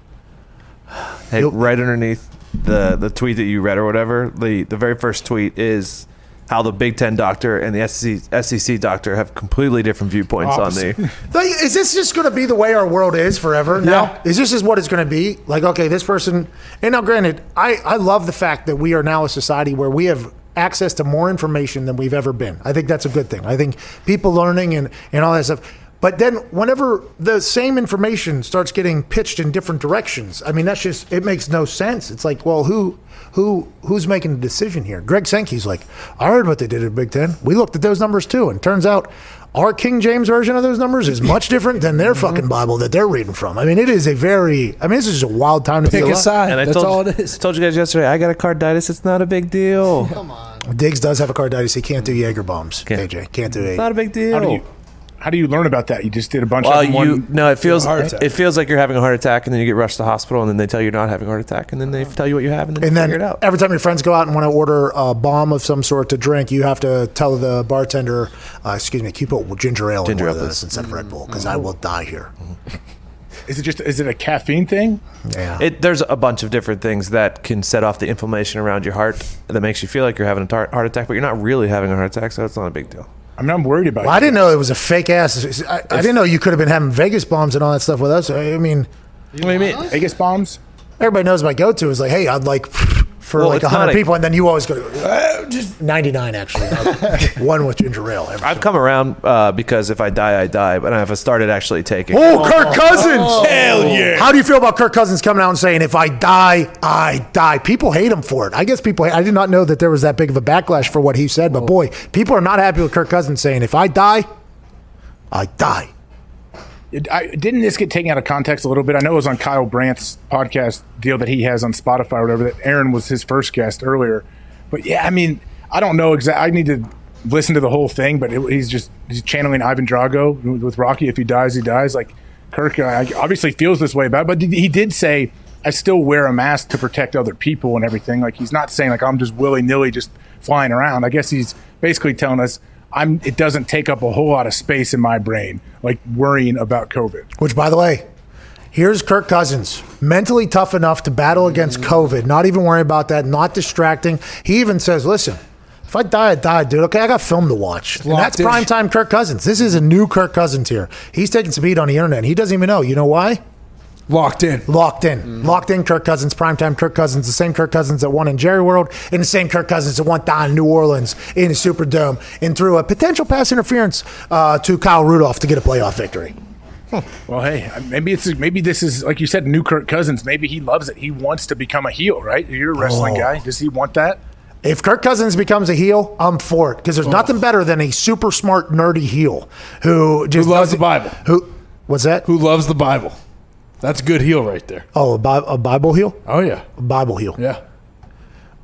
Hey, right underneath the the tweet that you read or whatever, the the very first tweet is how the Big Ten doctor and the SEC, SEC doctor have completely different viewpoints on the. <laughs> Is this just going to be the way our world is forever now? Is this just what it's going to be? Like, okay, this person. And now, granted, I, I love the fact that we are now a society where we have access to more information than we've ever been. I think that's a good thing. I think people learning and, and all that stuff. But then, whenever the same information starts getting pitched in different directions, I mean, that's just it makes no sense. It's like, well, who, who, who's making the decision here? Greg Sankey's like, I heard what they did at Big Ten. We looked at those numbers too, and turns out our King James version of those numbers is much different than their mm-hmm. fucking Bible that they're reading from. I mean, it is a very, I mean, this is just a wild time to Pick be a alive. side. And I That's told, all it is. I told you guys yesterday, I got a carditis. It's not a big deal. Come on. Diggs does have a carditis. He can't do Jaeger bombs. Can't. AJ can't do It's it. not a big deal. How do you, how do you learn about that? You just did a bunch well, of them. you One, no, it feels heart it feels like you're having a heart attack, and then you get rushed to the hospital, and then they tell you you're not having a heart attack, and then they tell you what you have, and then And you then figure it out. every time your friends go out and want to order a bomb of some sort to drink, you have to tell the bartender, uh, "Excuse me, keep it ginger ale Ginger in ale, one of those please. instead of Red Bull, because I will die here." Is it just is it a caffeine thing? Yeah. It, there's a bunch of different things that can set off the inflammation around your heart that makes you feel like you're having a tar- heart attack, but you're not really having a heart attack, so it's not a big deal. I mean, I'm worried about. Well, I didn't know it was a fake ass. I, I didn't know you could have been having Vegas bombs and all that stuff with us. I mean, you know What do you mean? Vegas bombs. everybody knows my go-to is like, hey, I'd like for Well, like it's hundred a- people, and then you always go uh, just <laughs> ninety nine actually, <laughs> one with ginger ale. every I've come around uh, because if I die, I die, but I've started actually taking. Oh, Kirk Cousins! Hell yeah! How do you feel about Kirk Cousins coming out and saying, "If I die, I die"? People hate him for it. I guess people. Hate, I did not know that there was that big of a backlash for what he said, but boy, people are not happy with Kirk Cousins saying, "If I die, I die." I, didn't this get taken out of context a little bit? I know it was on Kyle Brandt's podcast deal that he has on Spotify or whatever. That Aaron was his first guest earlier, but yeah, I mean, I don't know exactly. I need to listen to the whole thing, but it, he's just he's channeling Ivan Drago with Rocky. If he dies, he dies. Like Kirk, uh, obviously feels this way about, it, but he did say, "I still wear a mask to protect other people and everything." Like he's not saying like I'm just willy nilly just flying around. I guess he's basically telling us. I'm, it doesn't take up a whole lot of space in my brain, like worrying about COVID. Which, by the way, here's Kirk Cousins, mentally tough enough to battle against mm. COVID, not even worry about that, not distracting. He even says, listen, if I die, I die, dude. Okay, I got film to watch. And that's prime time Kirk Cousins. This is a new Kirk Cousins here. He's taking some heat on the internet. He doesn't even know. You know why? Locked in. Locked in. Locked in Kirk Cousins, primetime Kirk Cousins, the same Kirk Cousins that won in Jerry World, and the same Kirk Cousins that won down in New Orleans in the Superdome, and threw a potential pass interference uh, to Kyle Rudolph to get a playoff victory. Well, hey, maybe it's maybe this is like you said, new Kirk Cousins. Maybe he loves it. He wants to become a heel, right? You're a wrestling Oh. guy. Does he want that? If Kirk Cousins becomes a heel, I'm for it because there's nothing better than a super smart nerdy heel who just loves the Bible. Who? What's that? Who loves the Bible? That's a good heel right there. Oh, a, Bi- a Bible heel. Oh yeah, A Bible heel. yeah.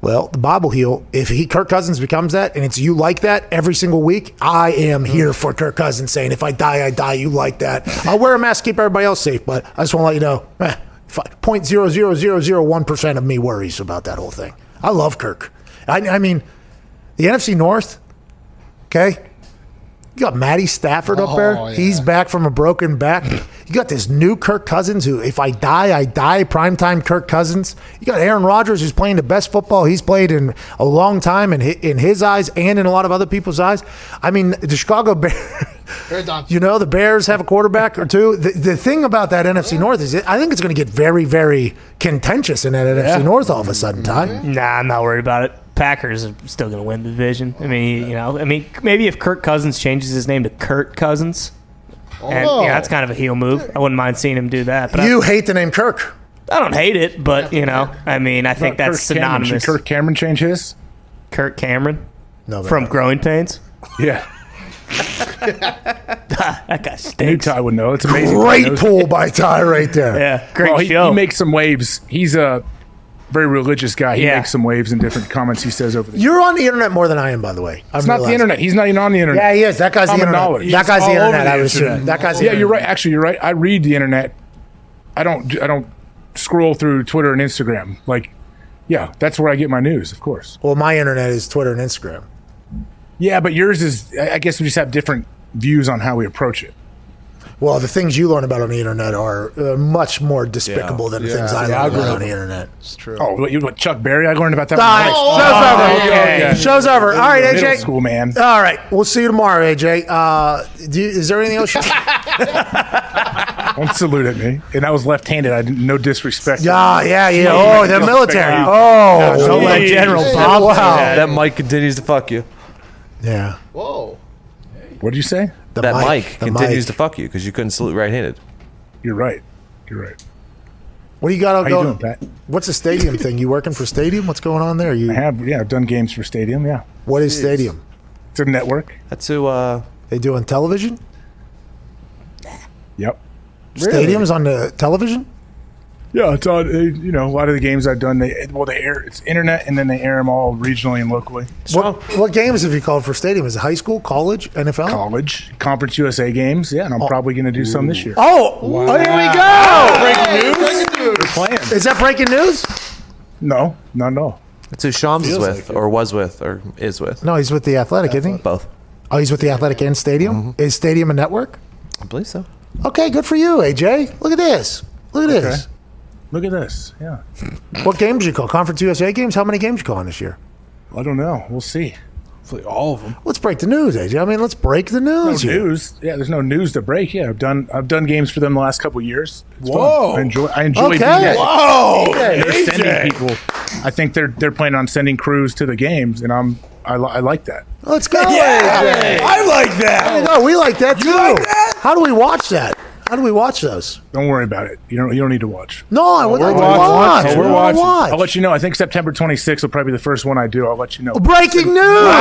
Well, the Bible heel. If he Kirk Cousins becomes that, and it's you like that every single week, I am here for Kirk Cousins saying, "If I die, I die." You like that? I'll wear a mask, keep everybody else safe, but I just want to let you know, eh, point zero zero zero zero one percent of me worries about that whole thing. I love Kirk. I, I mean, the NFC North. Okay, you got Matty Stafford up there. Oh, yeah. He's back from a broken back. You got this new Kirk Cousins who, if I die, I die. Primetime Kirk Cousins. You got Aaron Rodgers who's playing the best football he's played in a long time in, in his eyes and in a lot of other people's eyes. I mean, the Chicago Bears. <laughs> You know, the Bears have a quarterback or two. The, the thing about that NFC North is it, I think it's going to get very, very contentious in that NFC North all of a sudden, Ty. Nah, I'm not worried about it. Packers are still going to win the division. I mean, you know, I mean, maybe if Kirk Cousins changes his name to Kurt Cousins, and Oh. yeah, that's kind of a heel move. I wouldn't mind seeing him do that. But You hate the name Kirk. I, I don't hate it, but you know, I mean, I think that's Kirk Cameron. synonymous. Should Kirk Cameron change his? Kurt Cameron No, from no. Growing Pains. <laughs> Yeah, <laughs> That guy new stinks. Ty would know. It's amazing. Great knows- pull by Ty right there. Yeah, great Well, he, show. he makes some waves. He's a very religious guy. He Yeah. makes some waves in different comments he says over the. You're on the internet more than I am, by the way. It's not the internet. He's not even on the internet. Yeah, he is. That guy's the Common internet. knowledge. That guy's the all over internet. the I was internet. That guy's the Yeah, you're right. Actually, you're right. I read the internet. I don't. I don't scroll through Twitter and Instagram. Like, yeah, that's where I get my news. Of course. Well, my internet is Twitter and Instagram. Yeah, but yours is. I I guess we just have different views on how we approach it. Well, the things you learn about on the internet are uh, much more despicable than the things I learn about on the internet. It's true. Oh, what, you, what Chuck Berry? I learned about that. All one right, next. show's over. okay. Show's over. All right, AJ. school man. All right, we'll see you tomorrow, AJ. Uh, do you, is there anything else? You- <laughs> Don't salute at me. And I was left-handed. I didn't, no disrespect. yeah, yeah, yeah. Oh, the military. Oh, Don't let General Bob wow. that. That mic continues to fuck you. Yeah. Whoa. What did you say? The that mic, the continues mic. to fuck you because you couldn't salute right-handed. You're right. You're right. What do you got How you going? doing, Pat? What's the stadium thing? You working for Stadium? What's going on there? I You have. Yeah, I've done games for Stadium. Yeah, what is Stadium? it's a network. That's who. Uh, They doing television? Yep. Stadiums on the television? Yeah, it's on. You know, a lot of the games I've done, they well, they air it's internet, and then they air them all regionally and locally. What, what games have you called for Stadium? Is it high school, college, NFL? College, Conference USA games. Yeah, and I'm oh. probably going to do some this year. Oh, oh, here we go. Breaking news. We're playing. Is that breaking news? No, no, no. It's who Shams is with, like or was with, or is with. No, he's with the Athletic, isn't he? Both. Oh, he's with the Athletic and Stadium. Mm-hmm. Is Stadium a network? I believe so. Okay, good for you, AJ. Look at this. Look at this. Look at this. Yeah. <laughs> What games you call? Conference USA games? How many games you calling this year? I don't know. We'll see. Hopefully all of them. Let's break the news, AJ. I mean, let's break the No news. here. news. Yeah, there's no news to break. Yeah, I've done I've done games for them the last couple of years. It's fun. Whoa. I enjoy I enjoy Okay. doing it. Oh, They're sending people. I think they're they're planning on sending crews to the games, and I'm I, li- I like that. Let's go, Yeah, AJ. I like that. No, we like that too. like that? How do we watch that? How do we watch those? Don't worry about it. You don't you don't need to watch. No, I would we're like to watching. watch. Oh, we're I wanna watching. I'll let you know. I think September 26th will probably be the first one I do. I'll let you know. Breaking news!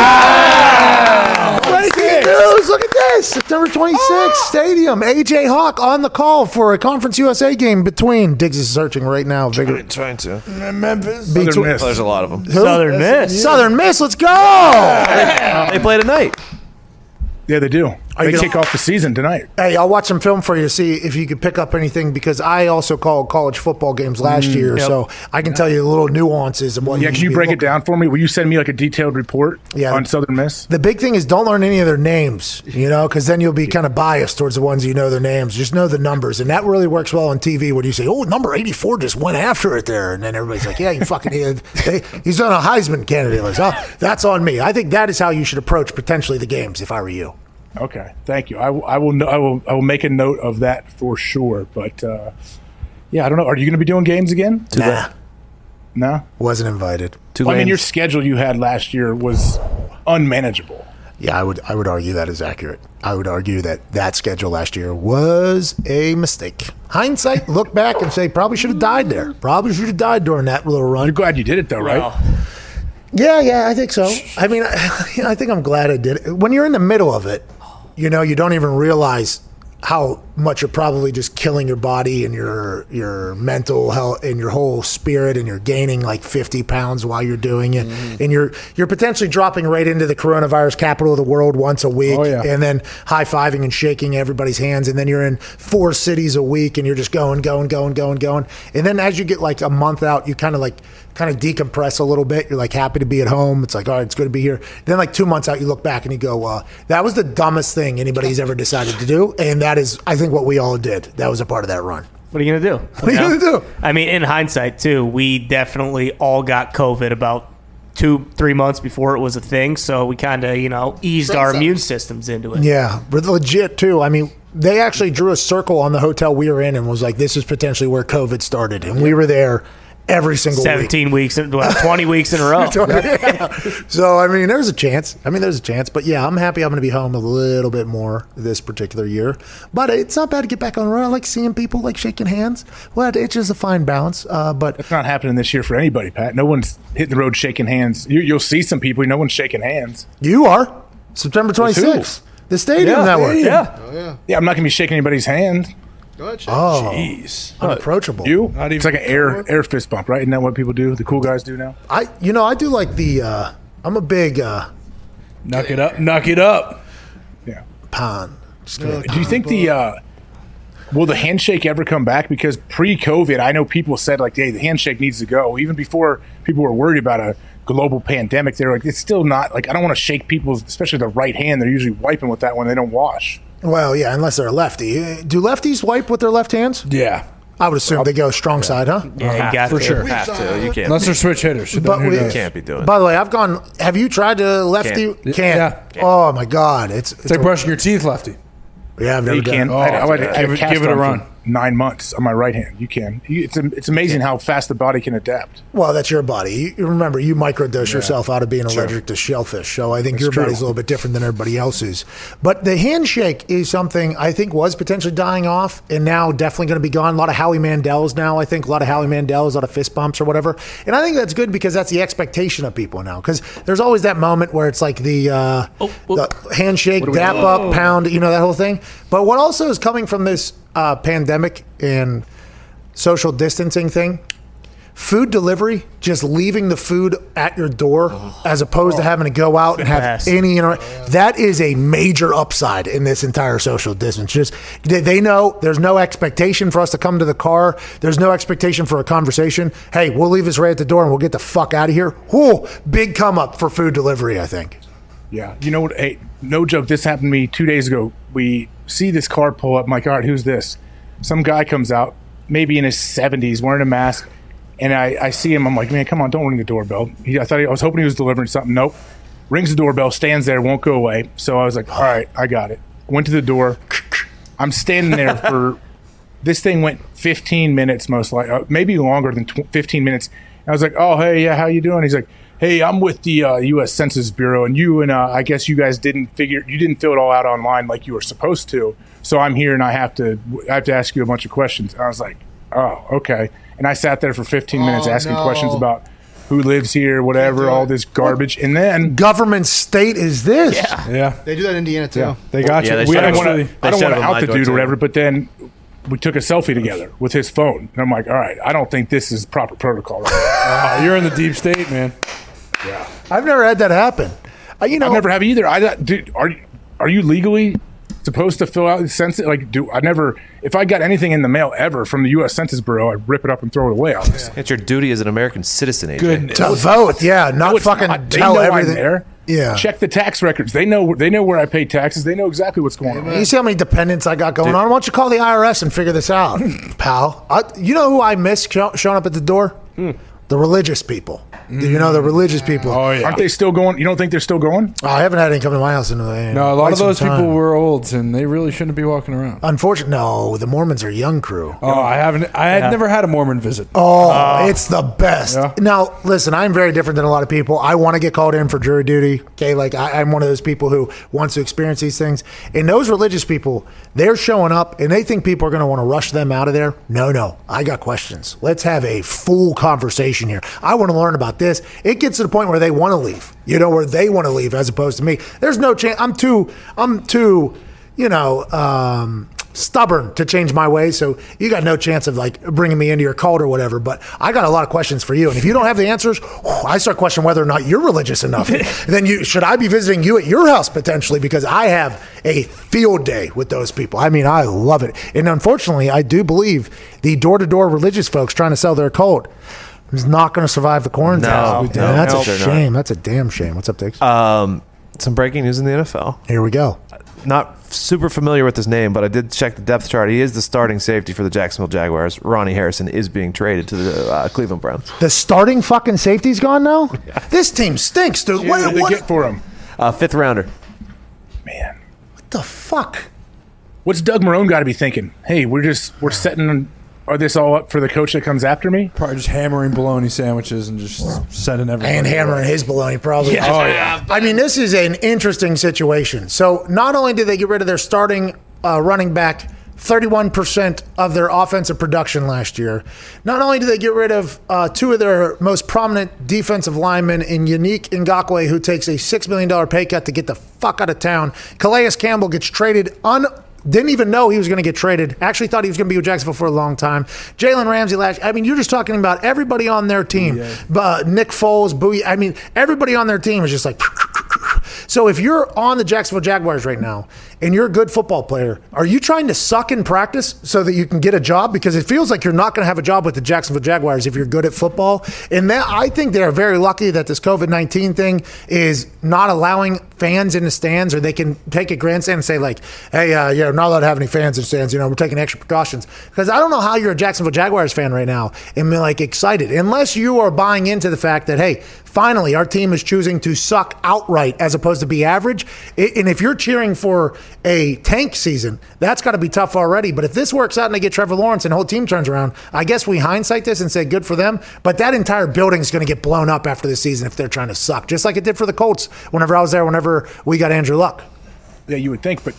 Breaking news! Look at this! September 26th, ah. Stadium. AJ Hawk on the call for a Conference USA game between. Diggs is searching right now. Vigor- Trying to. Memphis. Between- Southern Miss. There's a lot of them. Who? Southern Miss. Southern Miss. Let's go! They play tonight. Yeah, they do. They you gonna- kick off the season tonight. Hey, I'll watch some film for you to see if you could pick up anything because I also called college football games last mm, year, so I can tell you the little nuances of what. Yeah, you can you break it down for me? Will you send me like a detailed report Yeah. on Southern Miss? The big thing is don't learn any of their names, you know, because then you'll be kind of biased towards the ones you know their names. Just know the numbers, and that really works well on TV when you say, "Oh, number eighty-four just went after it there," and then everybody's like, "Yeah, you fucking. <laughs> They, he's on a Heisman candidate list." Oh, that's on me. I think that is how you should approach potentially the games if I were you. Okay, thank you. I, will- I will. I will. I will make a note of that for sure. But uh, yeah, I don't know. Are you going to be doing games again? Nah, No. wasn't invited. Tulane. I mean, your schedule you had last year was unmanageable. Yeah, I would I would argue that is accurate. I would argue that that schedule last year was a mistake. Hindsight, look back and say probably should have died there. Probably should have died during that little run. You're glad you did it though, right? Yeah, yeah, I think so. I mean, I, <laughs> I think I'm glad I did it. When you're in the middle of it, you know, you don't even realize how much you're probably just killing your body and your your mental health and your whole spirit, and you're gaining like 50 pounds while you're doing it, mm. and you're you're potentially dropping right into the coronavirus capital of the world once a week, Oh, yeah. and then high fiving and shaking everybody's hands, and then you're in four cities a week, and you're just going, going, going, going, going, and then as you get like a month out, you kind of like kind of decompress a little bit. You're like happy to be at home. It's like all right, it's good to be here. Then like two months out, you look back and you go, uh, that was the dumbest thing anybody's ever decided to do, and that is, I think, what we all did. That was a part of that run. What are you gonna do? What are you gonna do? I mean, in hindsight, too, we definitely all got COVID about two, three months before it was a thing. So we kind of, you know, eased our immune systems into it. Yeah, but legit too. I mean, they actually drew a circle on the hotel we were in and was like, this is potentially where COVID started, and we were there every single week. 17 weeks, well, <laughs> 20 weeks in a row. So I mean, there's a chance. I mean, there's a chance. But yeah, I'm happy. I'm going to be home a little bit more this particular year. But it's not bad to get back on the road. I like seeing people, like shaking hands. Well, it's just a fine balance. Uh, but It's not happening this year for anybody, Pat. No one's hitting the road shaking hands. You, you'll see some people. No one's shaking hands. you are September 26th, the Stadium yeah, Network. Yeah. Yeah, I'm not gonna be shaking anybody's hand. Oh, Jeez. unapproachable. You? Not even it's like an air air fist bump, right? Isn't that what people do? The cool guys do now. I, you know, I do like the. Uh, I'm a big uh, Knock it up. Knock it up. Yeah. pond. Just. Do you think the uh, will the handshake ever come back? Because pre-COVID, I know people said like, "Hey, the handshake needs to go." Even before people were worried about a global pandemic, they're like, "It's still not like I don't want to shake people's, especially the right hand. They're usually wiping with that when they don't wash." Well, yeah, unless they're a lefty. Uh, Do lefties wipe with their left hands? Yeah. I would assume they go strong side, huh? Yeah, you got For to. sure. Have to. You can't. Unless they're switch hitters. So But then who we- knows? can't be doing. By the way, I've gone. Have you tried to lefty? Can't. Can't. Yeah. Oh my god, it's it's, It's like brushing your teeth, lefty. yeah. I've never You done. can. it. I, I, I, I give it- cast give it a on run. For Nine months on my right hand. You can. It's it's amazing how fast the body can adapt. Well, that's your body. You, you remember, you microdose yourself out of being allergic to shellfish. So I think your true. body's a little bit different than everybody else's. But the handshake is something I think was potentially dying off and now definitely going to be gone. A lot of Howie Mandels now, I think. A lot of Howie Mandels, a lot of fist bumps or whatever. And I think that's good because that's the expectation of people now. Because there's always that moment where it's like the, uh, Oh, oh. the handshake, dap up, pound, you know, that whole thing. But what also is coming from this uh, pandemic and social distancing thing food delivery, just leaving the food at your door as opposed to oh. having to go out and have Yes. any inter- that is a major upside in this entire social distance. Just they, they know there's no expectation for us to come to the car. There's no expectation for a conversation. Hey, we'll leave this right at the door and we'll get the fuck out of here. Whoa, big come up for food delivery, I think. Yeah. You know what? Hey, no joke. This happened to me two days ago. We see this car pull up. I'm like, all right, who's this? Some guy comes out, maybe in his 70s, wearing a mask. And I, I see him. I'm like, man, come on, don't ring the doorbell. He, I thought he, I was hoping he was delivering something. Nope. Rings the doorbell, stands there, won't go away. So I was like, all right, I got it. Went to the door. I'm standing there <laughs> for this thing went 15 minutes, most likely, uh, maybe longer than tw- 15 minutes. And I was like, oh, hey, yeah, how you doing? He's like, hey, I'm with the uh, U.S. Census Bureau, and you and uh, I guess you guys didn't figure, you didn't fill it all out online like you were supposed to. So I'm here, and I have to, I have to ask you a bunch of questions. And I was like, oh, okay. And I sat there for 15 minutes Oh, asking no. questions about who lives here, whatever, all this garbage, and then. Government state is this? Yeah, They do that in Indiana too. they got Yeah, you. they we shut I don't actually, want to. I don't want to on out the dude too. or whatever. But then we took a selfie together with his phone, and I'm like, all right, I don't think this is proper protocol. <laughs> oh, you're in the deep state, man. I've never had that happen. Uh, you know, I've never have either. I dude, are you are you legally supposed to fill out the census? Like, do I never? If I got anything in the mail ever from the U.S. Census Bureau, I'd rip it up and throw it away. Obviously, It's your duty as an American citizen, AJ. Goodness. to vote, yeah, not No, fucking not. They tell know everything. I'm there. Yeah. check the tax records. They know. They know where I pay taxes. They know exactly what's going on. You see how many dependents I got going on? Why don't you call the IRS and figure this out, <laughs> pal? I, you know who I miss showing up at the door? The religious people. Do you know the religious mm. people? Oh yeah. Aren't they still going? You don't think they're still going? Oh, I haven't had any come to my house in, uh, in No, a lot quite of some those time. people were old, and they really shouldn't be walking around. Unfortunately, no. The Mormons are young crew. Oh, I haven't. I had Yeah. never had a Mormon visit. Oh, ah. it's the best. Yeah. Now, listen, I'm very different than a lot of people. I want to get called in for jury duty. Okay, like I, I'm one of those people who wants to experience these things. And those religious people, they're showing up and they think people are going to want to rush them out of there. No, no, I got questions. Let's have a full conversation here. I want to learn about this. It gets to the point where they want to leave. You know, where they want to leave as opposed to me. There's no chance. I'm too. I'm too. You know. Um, stubborn to change my ways. So you got no chance of like bringing me into your cult or whatever. But I got a lot of questions for you. And if you don't have the answers, I start questioning whether or not you're religious enough. <laughs> then you should I be visiting you at your house potentially because I have a field day with those people. I mean, I love it. And unfortunately, I do believe the door to door religious folks trying to sell their cult is not going to survive the quarantine. No, And no, that's no, a they're not. shame. That's a damn shame. What's up, Diggs? Um, some breaking news in the NFL. Here we go. Not super familiar with his name, but I did check the depth chart. He is the starting safety for the Jacksonville Jaguars. Ronnie Harrison is being traded to the uh, Cleveland Browns. The starting fucking safety's gone now? <laughs> This team stinks, dude. What What, did they what get for him? Uh, fifth rounder. Man, what the fuck? what's Doug Marrone got to be thinking? Hey, we're just we're setting. Are this all up for the coach that comes after me? Probably just hammering bologna sandwiches and just sending everything. and hammering his baloney probably. Oh yeah. I mean, this is an interesting situation. So not only did they get rid of their starting uh, running back, 31% of their offensive production last year, not only did they get rid of uh, two of their most prominent defensive linemen in Yannick Ngakoue, who takes a $6 million pay cut to get the fuck out of town. Calais Campbell gets traded un didn't even know he was going to get traded. Actually, thought he was going to be with Jacksonville for a long time. Jalen Ramsey last. I mean, you're just talking about everybody on their team. But Nick Foles, Bowie. I mean, everybody on their team is just like. <laughs> So if you're on the Jacksonville Jaguars right now and you're a good football player, are you trying to suck in practice so that you can get a job? Because it feels like you're not going to have a job with the Jacksonville Jaguars if you're good at football. And that, I think they're very lucky that this COVID 19 thing is not allowing fans in the stands or they can take a grandstand and say, like, hey, uh, yeah, we're not allowed to have any fans in stands. You know, we're taking extra precautions. Because I don't know how you're a Jacksonville Jaguars fan right now and be like excited unless you are buying into the fact that, hey, finally our team is choosing to suck outright as opposed to be average. And if you're cheering for a tank season, that's got to be tough already. But if this works out and they get Trevor Lawrence and the whole team turns around, I guess we hindsight this and say good for them. But that entire building is going to get blown up after the season if they're trying to suck, just like it did for the Colts whenever I was there, whenever we got Andrew Luck. Yeah, you would think, but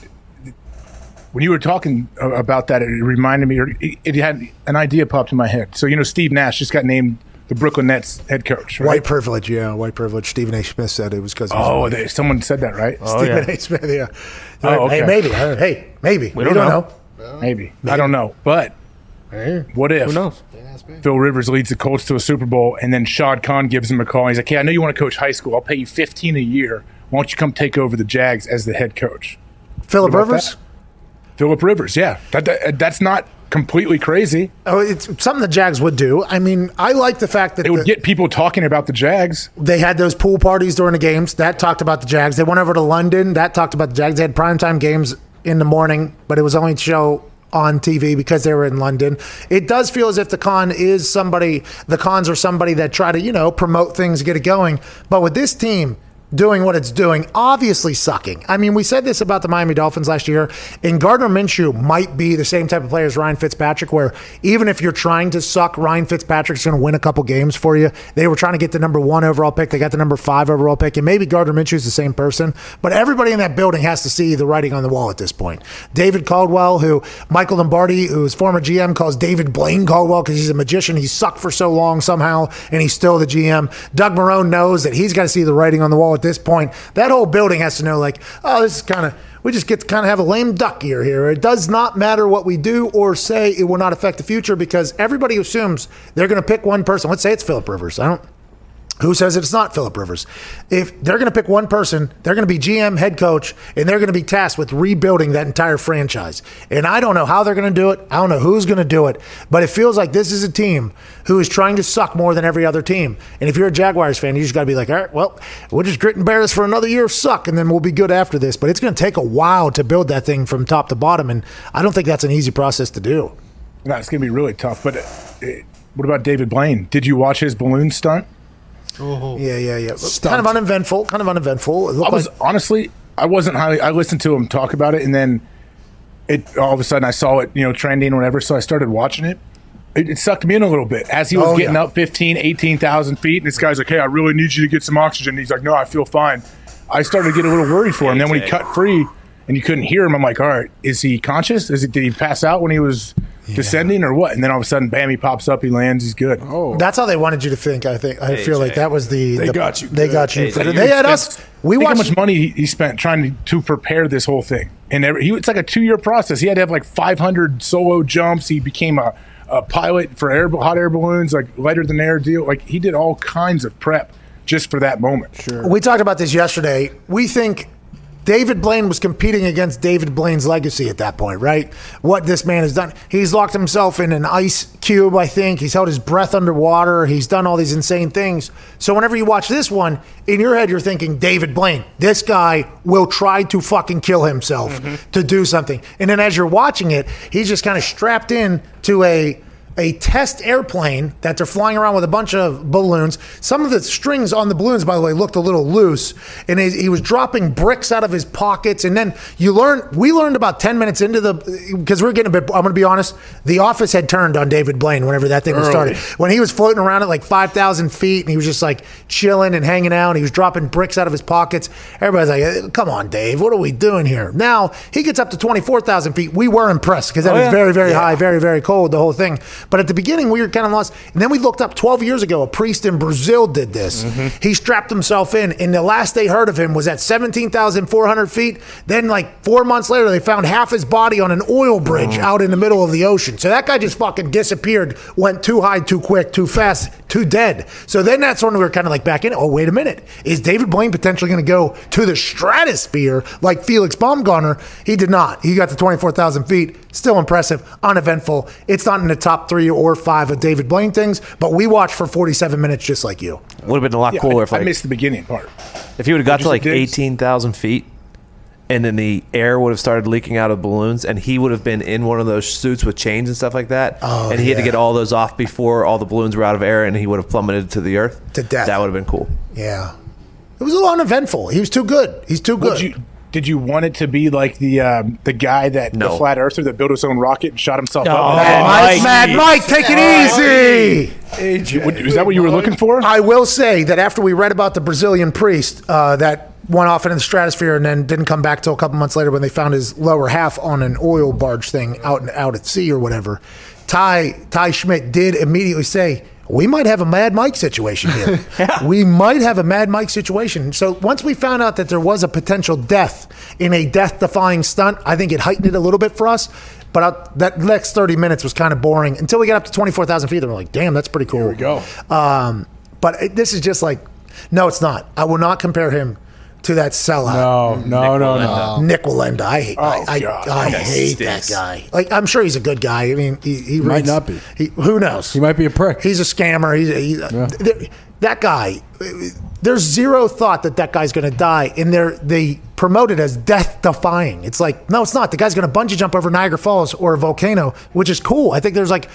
when you were talking about that, it reminded me, or it had an idea popped in my head. So you know, Steve Nash just got named the Brooklyn Nets head coach, right? White privilege, yeah, white privilege. Stephen A. Smith said it was because Oh, they, someone said that, right? Oh, Stephen yeah. A. Smith, yeah. Oh, okay. Hey, maybe. Hey, maybe. We, don't don't, know. know. Maybe. I don't know, but what if Who knows? Phil Rivers leads the Colts to a Super Bowl, and then Shad Khan gives him a call. And he's like, "Hey, I know you want to coach high school. I'll pay you fifteen a year. Why don't you come take over the Jags as the head coach?" Philip Rivers? that? Philip Rivers, yeah, that, that- that's not completely crazy. Oh, it's something the Jags would do. I mean, I like the fact that It would the- get people talking about the Jags. they had those pool parties during the games. That talked about the Jags. They went over to London. That talked about the Jags. They had primetime games in the morning, but it was only to show on TV because they were in London. It does feel as if the Khan is somebody, the Khans are somebody that try to, you know, promote things, get it going. But with this team, doing what it's doing, obviously sucking. I mean, we said this about the Miami Dolphins last year, and Gardner Minshew might be the same type of player as Ryan Fitzpatrick, where even if you're trying to suck, Ryan Fitzpatrick's going to win a couple games for you. They were trying to get the number one overall pick, they got the number five overall pick, and maybe Gardner Minshew's the same person, but everybody in that building has to see the writing on the wall at this point. David Caldwell, who Michael Lombardi, who's former GM, calls David Blaine Caldwell because he's a magician. He sucked for so long somehow, and he's still the GM. Doug Marrone knows that he's got to see the writing on the wall at this point, that whole building has to know, like, oh, this is kind of, we just get to kind of have a lame duck year here. It does not matter what we do or say, it will not affect the future because everybody assumes they're going to pick one person. Let's say it's Philip Rivers. I don't who says it's not Philip Rivers? If they're going to pick one person, they're going to be GM, head coach, and they're going to be tasked with rebuilding that entire franchise. And I don't know how they're going to do it. I don't know who's going to do it. But it feels like this is a team who is trying to suck more than every other team. And if you're a Jaguars fan, you just got to be like, all right, well, we'll just grit and bear this for another year of suck, and then we'll be good after this. But it's going to take a while to build that thing from top to bottom. And I don't think that's an easy process to do. No, it's going to be really tough. But uh, what about David Blaine? Did you watch his balloon stunt? Oh. Yeah, yeah, yeah. Kind of uneventful. Kind of uneventful. I was like- honestly, I wasn't highly. I listened to him talk about it, and then it all of a sudden I saw it, you know, trending or whatever. So I started watching it. It, it sucked me in a little bit as he was Oh, getting yeah. up 15, 18,000 feet. And this guy's like, "Hey, I really need you to get some oxygen." And he's like, "No, I feel fine." I started to get a little worried for him. Then when he cut free and you couldn't hear him, I'm like, "All right, is he conscious? Is it? Did he pass out when he was descending or what?" And then all of a sudden, bam, he pops up. He lands. He's good. Oh, That's how they wanted you to think. I think. I feel like that was the. They the- got you They good. got you. Hey, for- they had us. We think how much money he, he spent trying to, to prepare this whole thing, and every, he it's like a two year process. He had to have like 500 solo jumps. He became a, a pilot for air hot air balloons, like lighter than air deal. Like he did all kinds of prep just for that moment. Sure. We talked about this yesterday. We think David Blaine was competing against David Blaine's legacy at that point, right? What this man has done. He's locked himself in an ice cube, I think. He's held his breath underwater. He's done all these insane things. So whenever you watch this one, in your head, you're thinking, David Blaine, this guy will try to fucking kill himself mm-hmm. to do something. And then as you're watching it, he's just kind of strapped in to a a test airplane that they're flying around with a bunch of balloons. Some of the strings on the balloons, by the way, looked a little loose, and he, he was dropping bricks out of his pockets. And then you learn, we learned about ten minutes into the because we are getting a bit. I'm going to be honest. The office had turned on David Blaine whenever that thing was started. When he was floating around at like five thousand feet, and he was just like chilling and hanging out. And he was dropping bricks out of his pockets. Everybody's like, "Eh, "Come on, Dave, what are we doing here?" Now he gets up to twenty four thousand feet. We were impressed because that was yeah. very, very high, very, very cold. The whole thing. But at the beginning, we were kind of lost. And then we looked up 12 years ago. A priest in Brazil did this. Mm-hmm. He strapped himself in, and the last they heard of him was at 17,400 feet. Then, like four months later, they found half his body on an oil bridge out in the middle of the ocean. So that guy just fucking disappeared, went too high, too quick, too fast, too dead. So then that's when we were kind of like back in. Oh, wait a minute. Is David Blaine potentially going to go to the stratosphere like Felix Baumgartner? He did not. He got to 24,000 feet. Still impressive, uneventful. It's not in the top three or five of David Blaine things, but we watched for 47 minutes just like you. Would have been a lot Yeah, cooler I, if I missed the beginning part. if he would have got to like say, Diggs? eighteen thousand feet, and then the air would have started leaking out of balloons, and he would have been in one of those suits with chains and stuff like that, Oh, and he had to get all those off before all the balloons were out of air, and he would have plummeted to the earth To death. That would have been cool. Yeah. It was a little uneventful. He was too good. He's too good. Would you, did you want it to be like the um, the guy that No. the flat earther that built his own rocket and shot himself Oh, up? Mad Mike, Mike. Mad Mike, take it easy. AJ. Is that what you were looking for? I will say that after we read about the Brazilian priest uh, that went off into the stratosphere and then didn't come back till a couple months later when they found his lower half on an oil barge thing out and out at sea or whatever. Ty Ty Schmidt did immediately say. We might have a Mad Mike situation here. <laughs> We might have a Mad Mike situation. So once we found out that there was a potential death in a death-defying stunt, I think it heightened it a little bit for us. But uh, that next 30 minutes was kind of boring until we got up to 24,000 feet. Then we're like, damn, that's pretty cool. Here we go. Um, but it, this is just like, no, it's not. I will not compare him to that sellout. No, no, no, no. Nik Wallenda. I hate. I, oh, I, God. I That guy hate stinks. that guy. Like I'm sure he's a good guy. I mean, he, he might reads- not be. He, who knows? He might be a prick. He's a scammer. He's, he's there- that guy. There's zero thought that that guy's going to die, and they're, they promoted as death defying. It's like, no, it's not. The guy's going to bungee jump over Niagara Falls or a volcano, which is cool. I think there's like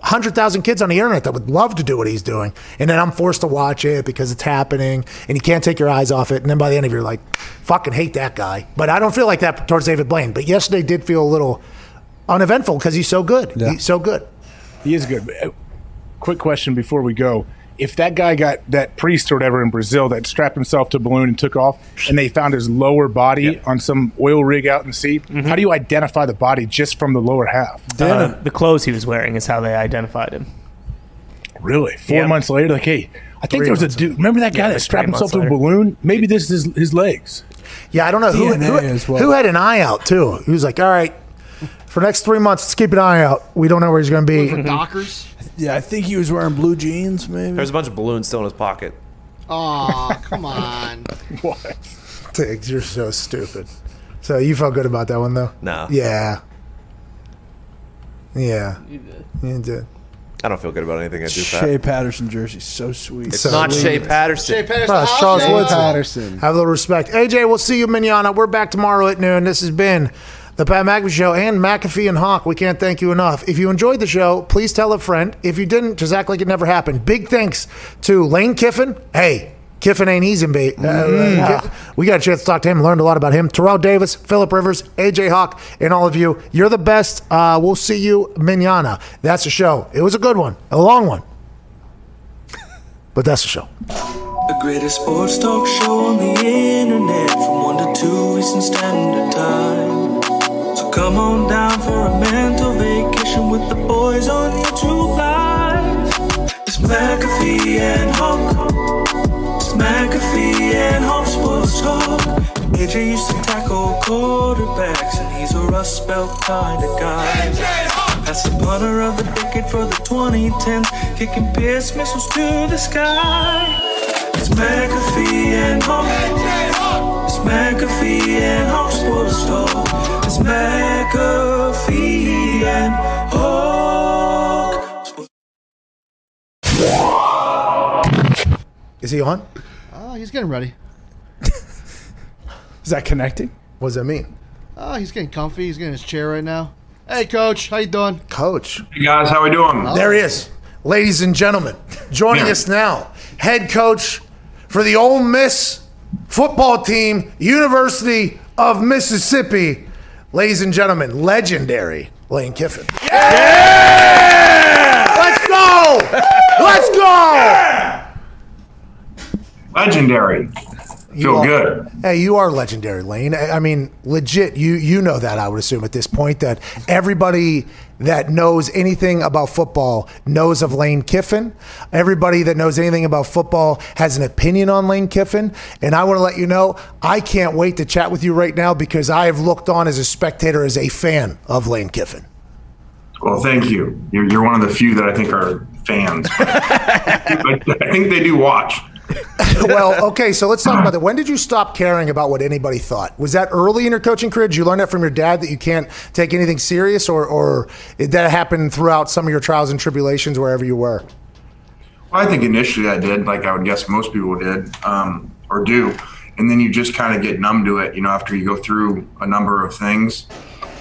100,000 kids on the internet that would love to do what he's doing. And then I'm forced to watch it because it's happening and you can't take your eyes off it. And then by the end of it, you're like, fucking hate that guy. But I don't feel like that towards David Blaine. But yesterday did feel a little uneventful because he's so good. Yeah. He's so good. He is good. Uh, Quick question before we go. If that guy got that priest or whatever in Brazil that strapped himself to a balloon and took off, and they found his lower body on some oil rig out in the sea, how do you identify the body just from the lower half? Uh, the clothes he was wearing is how they identified him. Really? Four Yeah. months later, like, hey, I think Three there was a months dude. Remember that guy Yeah, that like strapped three himself to a balloon? Maybe this is his legs. Yeah, I don't know who, who, well. who had an eye out too. He was like, all right, for the next three months, let's keep an eye out. We don't know where he's going to be. For Dockers? Yeah, I think he was wearing blue jeans, maybe. There's a bunch of balloons still in his pocket. Aw, come <laughs> on. What? Diggs, you're so stupid. So you felt good about that one though? No. Yeah. Yeah. You did. You did. I don't feel good about anything I do. Pat. Shea Patterson jersey, so sweet. It's So not sweet. Shea Patterson. Jay Patterson. Oh, Charles say Woodson. Patterson. Have a little respect. AJ, we'll see you, Mignana. We're back tomorrow at noon. This has been the Pat McAfee Show and McAfee and Hawk. We can't thank you enough. If you enjoyed the show, please tell a friend. If you didn't, just act like it never happened. Big thanks to Lane Kiffin. Hey, Kiffin ain't easy, ba- uh, Ki- We got a chance to talk to him, learned a lot about him. Terrell Davis, Philip Rivers, AJ Hawk, and all of you. You're the best. Uh, we'll see you, Mignana. That's the show. It was a good one, a long one. <laughs> But that's the show. The greatest sports talk show on the internet from 1 to 2 Eastern Standard Time. Come on down for a mental vacation with the boys on YouTube Live. It's McAfee and Hawk. It's McAfee and Hawk Sports Talk. AJ used to tackle quarterbacks and he's a Rust Belt kind of guy. That's the punter of the decade for the 2010s, kicking Pierce missiles to the sky. It's McAfee and Hawk. It's McAfee and Hawk Sports Talk. It's McAfee and Hawk. Is he on? Oh, he's getting ready. <laughs> Is that connecting? What does that mean? Oh, he's getting comfy. He's getting his chair right now. Hey, coach. How you doing? Coach. Hey guys, how we doing? There he is. Ladies and gentlemen, joining Yeah. us now, head coach for the Ole Miss football team, University of Mississippi. Ladies and gentlemen, legendary Lane Kiffin. Yeah! Let's go! Let's go! Legendary. Feel are- good. Hey, you are legendary, Lane. I I mean, legit. You you know that. I would assume at this point that everybody that knows anything about football knows of Lane Kiffin. Everybody that knows anything about football has an opinion on Lane Kiffin. And I want to let you know, I can't wait to chat with you right now because I have looked on as a spectator, as a fan of Lane Kiffin. Well, thank you. You're, you're one of the few that I think are fans. <laughs> I think they do watch. <laughs> well, okay, so let's talk about that. When did you stop caring about what anybody thought? Was that early in your coaching career? Did you learn that from your dad that you can't take anything serious, or, or did that happen throughout some of your trials and tribulations wherever you were? Well, I think initially I did, like I would guess most people did um, or do. And then you just kind of get numb to it, you know, after you go through a number of things.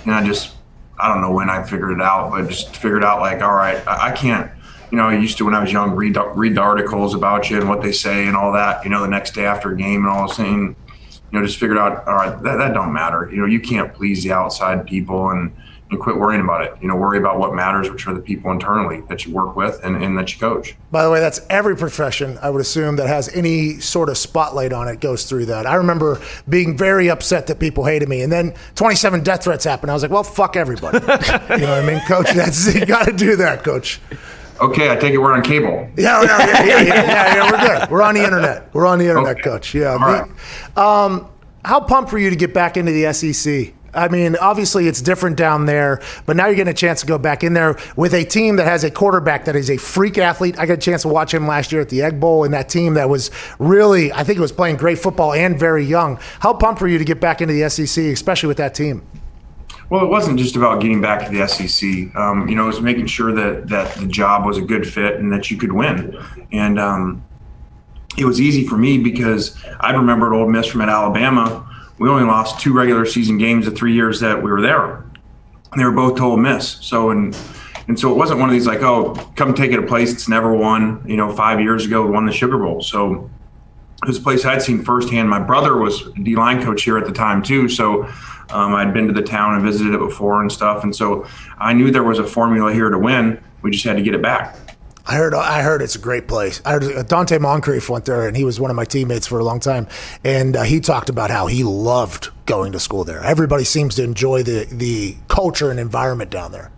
And I just, I don't know when I figured it out, but just figured out like, all right, I, I can't, you know, I used to when I was young read read the articles about you and what they say and all that. You know, the next day after a game and all this thing, you know, just figured out, all right, that, that don't matter. You know, you can't please the outside people and and quit worrying about it. You know, worry about what matters, which are the people internally that you work with and, and that you coach. By the way, that's every profession, I would assume, that has any sort of spotlight on it goes through that. I remember being very upset that people hated me. And then 27 death threats happened. I was like, well, fuck everybody. <laughs> you know what I mean? Coach, that's, you got to do that, coach. Okay, I take it we're on cable. Yeah, yeah, yeah, yeah, yeah, yeah, yeah, we're good. We're on the internet. We're on the internet, coach. Yeah. All right. Um, how pumped were you to get back into the SEC? I mean, obviously it's different down there, but now you're getting a chance to go back in there with a team that has a quarterback that is a freak athlete. I got a chance to watch him last year at the Egg Bowl, and that team that was really, I think it was playing great football and very young. How pumped were you to get back into the SEC, especially with that team? Well, it wasn't just about getting back to the SEC. Um, you know, it was making sure that that the job was a good fit and that you could win. And um, it was easy for me because I remembered Ole Miss from at Alabama we only lost two regular season games the three years that we were there. And they were both to Ole Miss. So and and so it wasn't one of these like, oh, come take it a place that's never won. You know, five years ago won the Sugar Bowl. So it was a place I'd seen firsthand. My brother was D line coach here at the time too, so um, I'd been to the town and visited it before and stuff. And so I knew there was a formula here to win. We just had to get it back. I heard. I heard it's a great place. I heard uh, Donte Moncrief went there, and he was one of my teammates for a long time. And uh, he talked about how he loved going to school there. Everybody seems to enjoy the the culture and environment down there.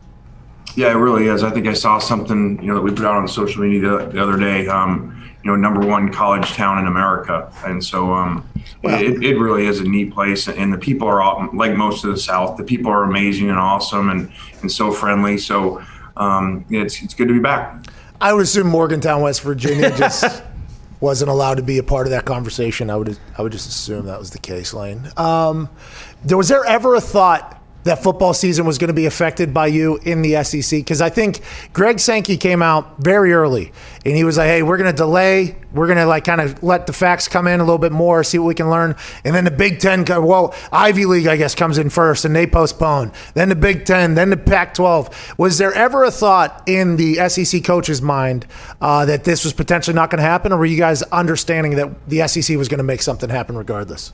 Yeah, it really is. I think I saw something you know that we put out on social media the, the other day. Um, you know, number one college town in America, and so um, it, it really is a neat place. And the people are all, like most of the South. The people are amazing and awesome, and and so friendly. So um, it's it's good to be back. I would assume Morgantown, West Virginia, just <laughs> wasn't allowed to be a part of that conversation. I would I would just assume that was the case, Lane. Um, there was there ever a thought that football season was going to be affected by you in the SEC? Because I think Greg Sankey came out very early and he was like, "Hey, we're going to delay. We're going to like kind of let the facts come in a little bit more, see what we can learn." And then the Big Ten, well, Ivy League, I guess, comes in first, and they postpone. Then the Big Ten, then the Pac-12. Was there ever a thought in the SEC coach's mind uh, that this was potentially not going to happen, or were you guys understanding that the SEC was going to make something happen regardless?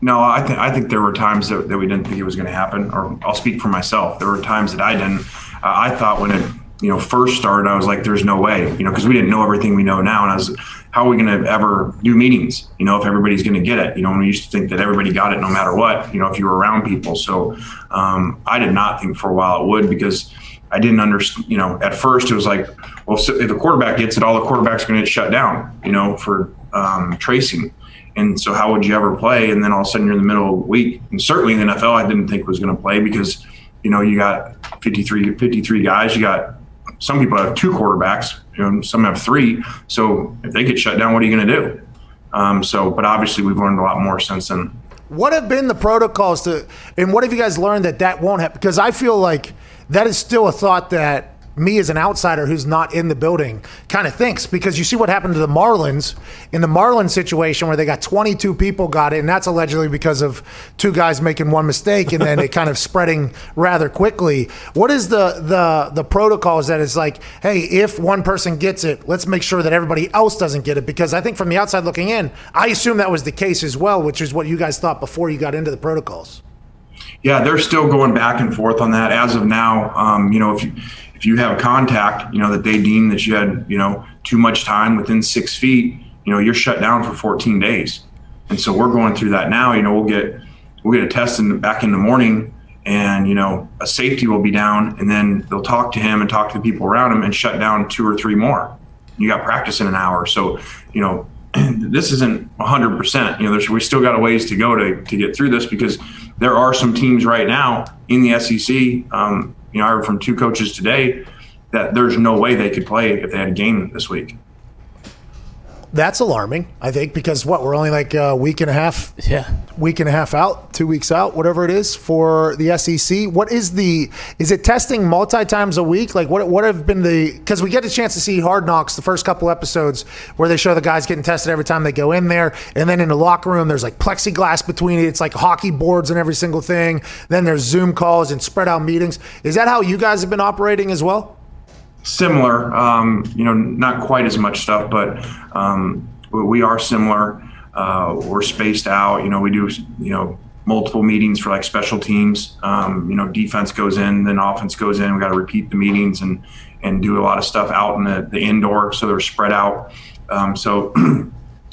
No, I think I think there were times that, that we didn't think it was going to happen. Or I'll speak for myself. There were times that I didn't. Uh, I thought when it you know first started, I was like, "There's no way," you know, because we didn't know everything we know now. And I was, how are we going to ever do meetings? You know, if everybody's going to get it, you know, we used to think that everybody got it no matter what. You know, if you were around people. So um, I did not think for a while it would because I didn't understand. You know, at first it was like, well, so if the quarterback gets it, all the quarterbacks are going to get shut down. You know, for um, tracing. And so, how would you ever play? And then all of a sudden, you're in the middle of the week. And certainly in the NFL, I didn't think was going to play because, you know, you got 53, 53 guys. You got some people have two quarterbacks, some have three. So if they get shut down, what are you going to do? Um, so, but obviously, we've learned a lot more since then. What have been the protocols to, and what have you guys learned that that won't happen? Because I feel like that is still a thought that me as an outsider who's not in the building kind of thinks because you see what happened to the Marlins. In the Marlins situation where they got 22 people got it and that's allegedly because of two guys making one mistake and then it kind of spreading rather quickly. What is the the the protocols that is like hey if one person gets it let's make sure that everybody else doesn't get it because I think from the outside looking in I assume that was the case as well which is what you guys thought before you got into the protocols. Yeah, they're still going back and forth on that. As of now. Um, you know, if you if you have contact, you know, that they deem that you had, you know, too much time within six feet, you know, you're shut down for 14 days. And so we're going through that now. You know, we'll get we'll get a test in, back in the morning, and you know, a safety will be down, and then they'll talk to him and talk to the people around him and shut down two or three more. You got practice in an hour, so you know, <clears throat> this isn't 100%. You know, there's we still got a ways to go to to get through this because there are some teams right now in the SEC. Um, you know, I heard from two coaches today that there's no way they could play if they had a game this week. That's alarming, I think, because what we're only like a week and a half, yeah, week and a half out, two weeks out, whatever it is for the SEC. What is the? Is it testing multi times a week? Like what? What have been the? Because we get a chance to see Hard Knocks the first couple episodes where they show the guys getting tested every time they go in there, and then in the locker room there's like plexiglass between it. It's like hockey boards and every single thing. Then there's Zoom calls and spread out meetings. Is that how you guys have been operating as well? Similar. Um, you know, not quite as much stuff, but um, we are similar. Uh, we're spaced out. You know, we do you know multiple meetings for like special teams. Um, you know, defense goes in, then offense goes in. We got to repeat the meetings and and do a lot of stuff out in the, the indoor, so they're spread out. Um, so <clears throat>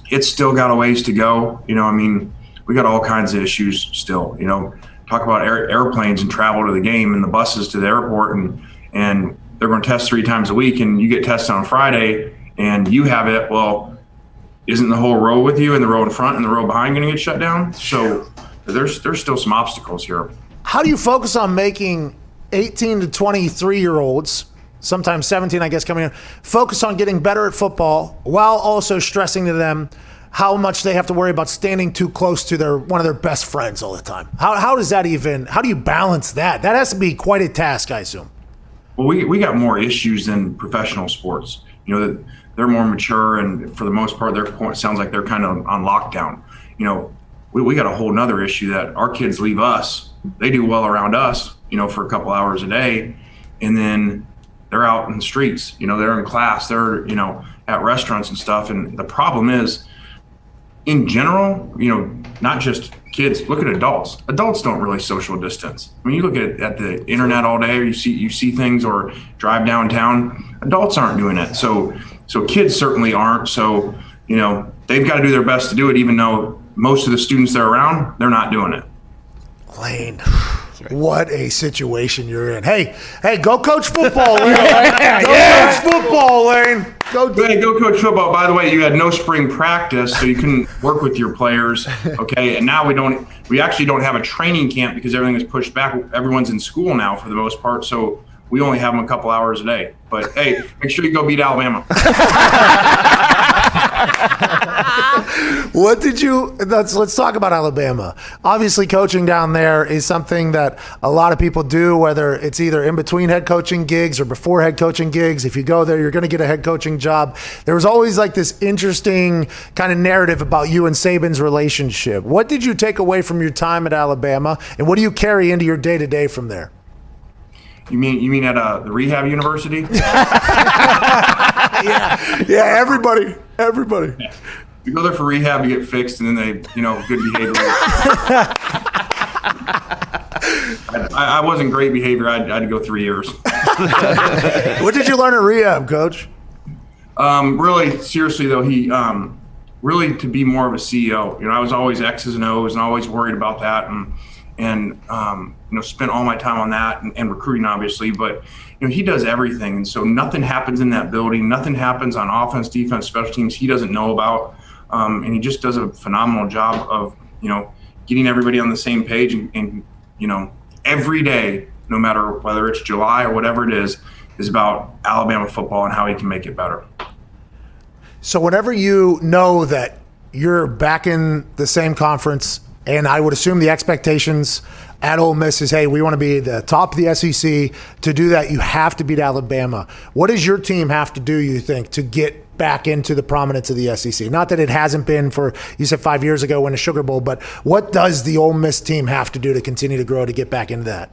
it's still got a ways to go. You know, I mean, we got all kinds of issues still. You know, talk about air, airplanes and travel to the game and the buses to the airport and and they're going to test three times a week and you get tested on Friday and you have it, well, isn't the whole row with you and the row in front and the row behind going to get shut down? So there's there's still some obstacles here. How do you focus on making 18 to 23 year olds, sometimes 17, I guess, coming in, focus on getting better at football while also stressing to them how much they have to worry about standing too close to their one of their best friends all the time? How, how does that even? How do you balance that? That has to be quite a task, I assume. Well, we, we got more issues than professional sports. You know, they're more mature, and for the most part, their point sounds like they're kind of on lockdown. You know, we, we got a whole nother issue that our kids leave us. They do well around us, you know, for a couple hours a day, and then they're out in the streets. You know, they're in class, they're you know at restaurants and stuff. And the problem is, in general, you know, not just kids. Look at adults. Adults don't really social distance. I mean, you look at at the internet all day, or you see you see things, or drive downtown. Adults aren't doing it. So so kids certainly aren't. So you know, they've got to do their best to do it, even though most of the students they're around, they're not doing it. Lane. What a situation you're in. Hey, hey, go coach football, <laughs> Lane. go Yeah. coach football, Lane. Go Hey, go coach football. By the way, you had no spring practice, so you couldn't work with your players. <laughs> Okay, and now we don't. We actually don't have a training camp because everything is pushed back. Everyone's in school now for the most part, so we only have them a couple hours a day. But hey, make sure you go beat Alabama. <laughs> <laughs> What did you? Let's let's talk about Alabama. Obviously, coaching down there is something that a lot of people do. Whether it's either in between head coaching gigs or before head coaching gigs, if you go there, you're going to get a head coaching job. There was always like this interesting kind of narrative about you and Saban's relationship. What did you take away from your time at Alabama, and what do you carry into your day to day from there? You mean you mean at uh, the rehab university? <laughs> yeah, yeah. Everybody, everybody. You go there for rehab, you get fixed, and then they, you know, good behavior. <laughs> I, I wasn't great behavior. I, I had to go three years. <laughs> what did you learn at rehab, coach? Um, really, seriously though, he um, really to be more of a CEO. You know, I was always X's and O's and always worried about that, and and um, you know, spent all my time on that and, and recruiting, obviously. But you know, he does everything, and so nothing happens in that building. Nothing happens on offense, defense, special teams. He doesn't know about, um, and he just does a phenomenal job of you know getting everybody on the same page and, and you know every day, no matter whether it's July or whatever it is, is about Alabama football and how he can make it better. So whenever you know that you're back in the same conference, and I would assume the expectations at Ole Miss is, hey, we want to be the top of the SEC. To do that, you have to beat Alabama. What does your team have to do? You think to get back into the prominence of the SEC? Not that it hasn't been for you said five years ago when a Sugar Bowl, but what does the Ole Miss team have to do to continue to grow to get back into that?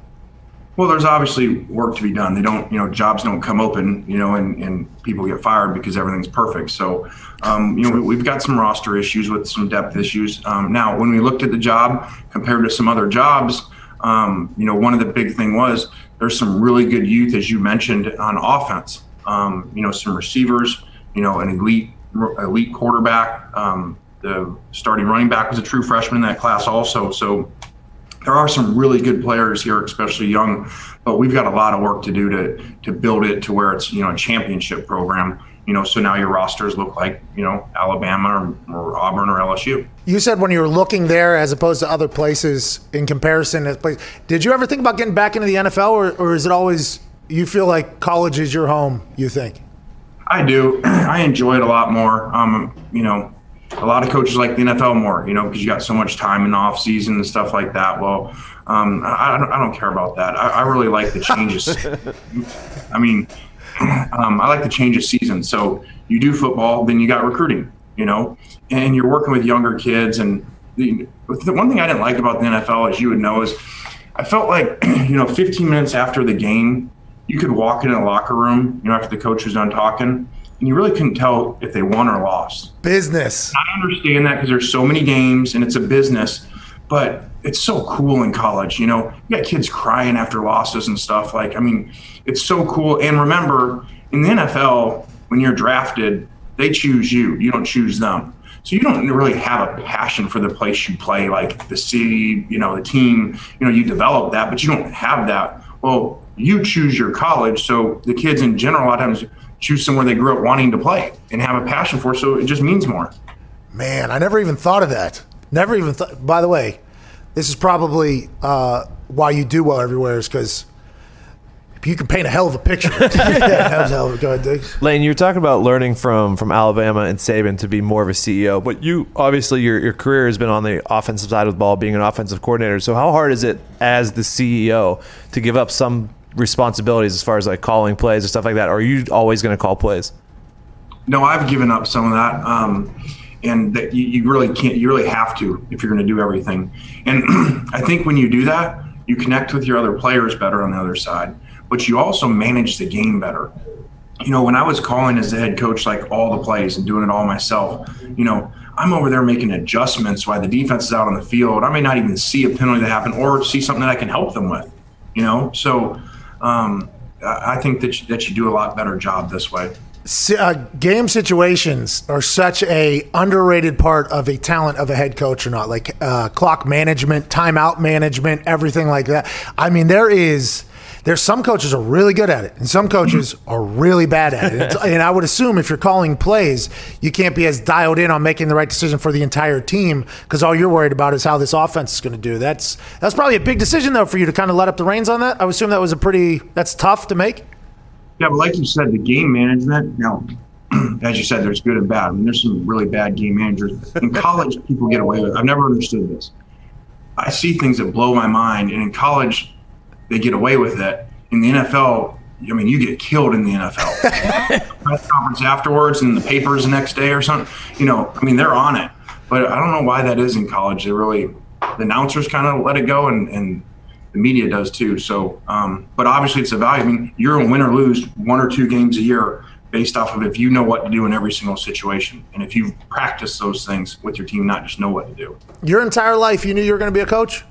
Well, there's obviously work to be done. They don't, you know, jobs don't come open, you know, and, and people get fired because everything's perfect. So, um, you know, we, have got some roster issues with some depth issues. Um, now, when we looked at the job compared to some other jobs, um, you know, one of the big thing was there's some really good youth, as you mentioned, on offense. Um, you know, some receivers, you know, an elite elite quarterback. Um, the starting running back was a true freshman in that class also. So there are some really good players here, especially young, but we've got a lot of work to do to to build it to where it's you know a championship program. You know, so now your rosters look like you know Alabama or, or Auburn or LSU. You said when you were looking there, as opposed to other places in comparison, to place, did you ever think about getting back into the NFL, or, or is it always you feel like college is your home? You think? I do. <clears throat> I enjoy it a lot more. Um, you know, a lot of coaches like the NFL more, you know, because you got so much time in the off season and stuff like that. Well, um, I, I, don't, I don't care about that. I, I really like the changes. <laughs> I mean, <clears throat> um, I like the change of season. So you do football, then you got recruiting, you know, and you're working with younger kids. And the, the one thing I didn't like about the NFL, as you would know, is I felt like, <clears throat> you know, 15 minutes after the game, you could walk in a locker room, you know, after the coach was done talking and you really couldn't tell if they won or lost. Business. I understand that because there's so many games and it's a business, but it's so cool in college. You know, you got kids crying after losses and stuff. Like, I mean, it's so cool. And remember, in the NFL, when you're drafted, they choose you. You don't choose them. So you don't really have a passion for the place you play, like the city, you know, the team. You know, you develop that, but you don't have that. Well, you choose your college. So the kids in general, a lot of times choose somewhere they grew up wanting to play and have a passion for. So it just means more. Man, I never even thought of that. Never even thought. By the way, this is probably uh, why you do well everywhere is because you can paint a hell of a picture. <laughs> yeah, that was a hell of a good dig. Lane, you were talking about learning from from Alabama and Saban to be more of a CEO, but you obviously your your career has been on the offensive side of the ball, being an offensive coordinator. So how hard is it as the CEO to give up some responsibilities as far as like calling plays or stuff like that? Or are you always going to call plays? No, I've given up some of that. Um, and that you, you really can't. You really have to if you're going to do everything. And <clears throat> I think when you do that, you connect with your other players better on the other side, but you also manage the game better. You know, when I was calling as the head coach, like all the plays and doing it all myself, you know, I'm over there making adjustments while the defense is out on the field. I may not even see a penalty that happened or see something that I can help them with. You know, so um, I think that you, that you do a lot better job this way. Uh, game situations are such a underrated part of a talent of a head coach or not. Like uh, clock management timeout management everything like that. I mean there is there's some coaches are really good at it and some coaches <laughs> are really bad at it. <laughs> And i would assume if you're calling plays you can't be as dialed in on making the right decision for the entire team because all you're worried about is how this offense is going to do. That's that's probably a big decision though for you to kind of let up the reins on that. I would assume that was a pretty that's tough to make yeah, but like you said, the game management. Now, <clears throat> as you said, there's good and bad. I mean, there's some really bad game managers in <laughs> college. people get away with. It. I've never understood this. I see things that blow my mind, and in college, they get away with it. In the NFL, I mean, you get killed in the NFL. <laughs> Press conference afterwards, and the papers the next day or something. You know, I mean, they're on it. But I don't know why that is in college. They really, the announcers kind of let it go, and, and the media does too. So, um, but obviously it's a value. I mean, you're a win or lose one or two games a year based off of if you know what to do in every single situation and if you practice those things with your team, not just know what to do. Your entire life, you knew you were going to be a coach.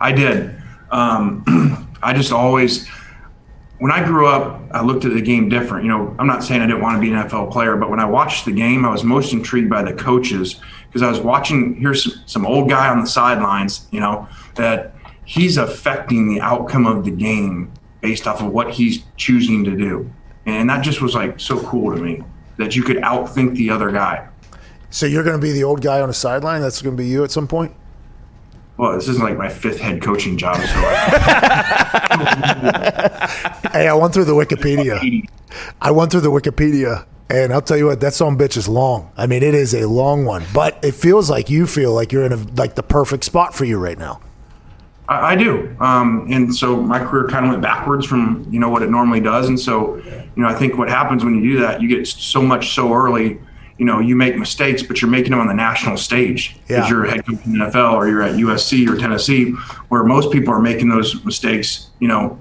I did. Um, <clears throat> I just always, when I grew up, I looked at the game different. You know, I'm not saying I didn't want to be an NFL player, but when I watched the game, I was most intrigued by the coaches because I was watching. Here's some, some old guy on the sidelines, you know, that he's affecting the outcome of the game based off of what he's choosing to do. And that just was like so cool to me that you could outthink the other guy. So you're going to be the old guy on the sideline? That's going to be you at some point? Well, this isn't like my fifth head coaching job. So <laughs> hey, I went through the Wikipedia. I went through the Wikipedia, and I'll tell you what, that song bitch is long. I mean, it is a long one, but it feels like you feel like you're in a, like the perfect spot for you right now. I, I do, um, and so my career kind of went backwards from you know what it normally does, and so you know I think what happens when you do that, you get so much so early. You know, you make mistakes, but you're making them on the national stage because yeah. you're a head coach in the NFL or you're at USC or Tennessee, where most people are making those mistakes. You know,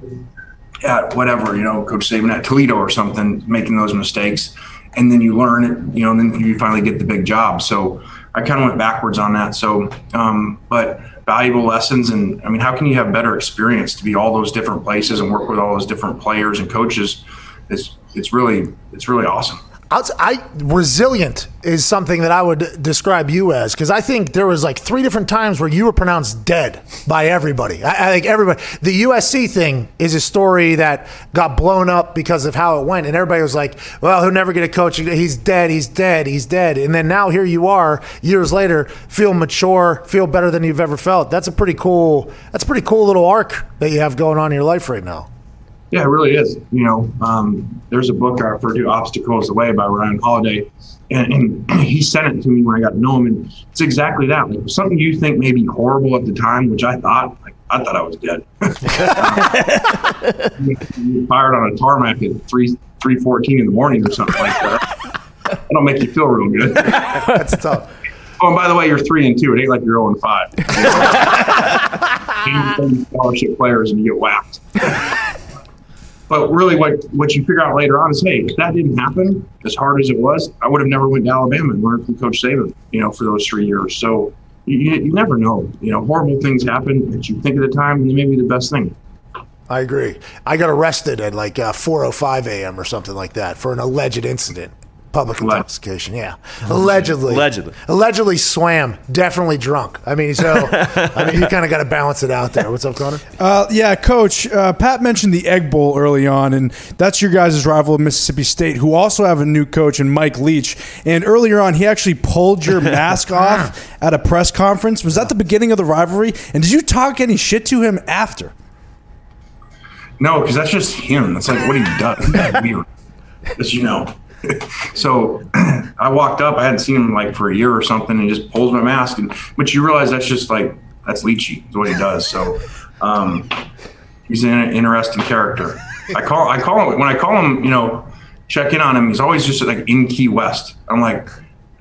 at whatever you know, Coach Saban at Toledo or something, making those mistakes, and then you learn it. You know, and then you finally get the big job. So I kind of went backwards on that. So, um, but valuable lessons. And I mean, how can you have better experience to be all those different places and work with all those different players and coaches? It's it's really it's really awesome. I, resilient is something that I would describe you as because I think there was like three different times where you were pronounced dead by everybody. I, I, think everybody. The USC thing is a story that got blown up because of how it went, and everybody was like, "Well, he'll never get a coach. He's dead. He's dead. He's dead." And then now here you are, years later, feel mature, feel better than you've ever felt. That's a pretty cool. That's a pretty cool little arc that you have going on in your life right now. Yeah, it really is. You know, um, there's a book I refer to, Obstacles Away by Ryan Holiday. And, and, <clears throat> he sent it to me when I got to know him. And it's exactly that. Like something you think may be horrible at the time, which I thought, like, I thought I was dead. <laughs> um, fired on a tarmac at 3, 3.14 in the morning or something like that. <laughs> That don't make you feel real good. <laughs> That's tough. Oh, and by the way, you're three and two. It ain't like you're 0 and five. You know? scholarship players and you get whacked. But really, what what you figure out later on is, hey, if that didn't happen as hard as it was, I would have never went to Alabama and learned from Coach Saban, you know, for those three years. So you, you never know. You know, horrible things happen that you think at the time, and they may be the best thing. I agree. I got arrested at like uh, 4:05 a.m. or something like that for an alleged incident. Public intoxication, yeah. Allegedly. Allegedly. Allegedly swam. Definitely drunk. I mean, so I mean, you <laughs> kind of got to balance it out there. What's up, Connor? Uh, yeah, Coach. Uh, Pat mentioned the Egg Bowl early on, and that's your guys' rival, Mississippi State, who also have a new coach in Mike Leach. And earlier on, he actually pulled your <laughs> mask off at a press conference. Was that the beginning of the rivalry? And did you talk any shit to him after? No, because that's just him. That's like what he does. That's weird. As you know. <laughs> so <clears throat> I walked up. I hadn't seen him like for a year or something, and he just pulls my mask. And but you realize that's just like that's Leachy is what he does. So <laughs> um, he's an interesting character. I call I call him when I call him. You know, check in on him. He's always just like in Key West. I'm like,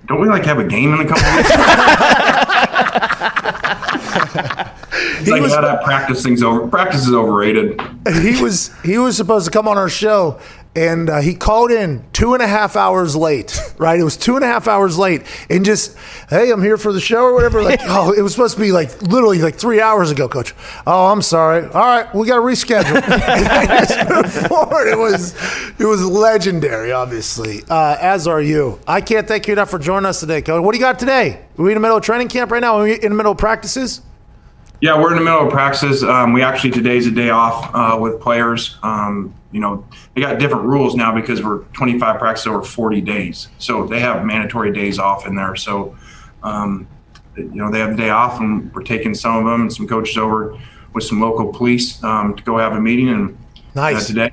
don't we like have a game in a couple weeks? <laughs> like, was- that practice thing's over. Practice is overrated. he was he was supposed to come on our show and uh, he called in two and a half hours late right? It was two and a half hours late and just hey i'm here for the show or whatever. Like <laughs> oh it was supposed to be like literally like three hours ago coach. Oh i'm sorry. All right we got to reschedule. <laughs> <laughs> And I just moved forward. It was it was legendary obviously. Uh, as are you. I can't thank you enough for joining us today coach. What do you got today? Are we in the middle of training camp right now? Are we in the middle of practices? Yeah, we're in the middle of practices. Um, we actually today's a day off uh, with players. Um, you know, they got different rules now because we're 25 practices over 40 days, so they have mandatory days off in there. So, um, you know, they have the day off, and we're taking some of them and some coaches over with some local police um, to go have a meeting and Nice. uh, today.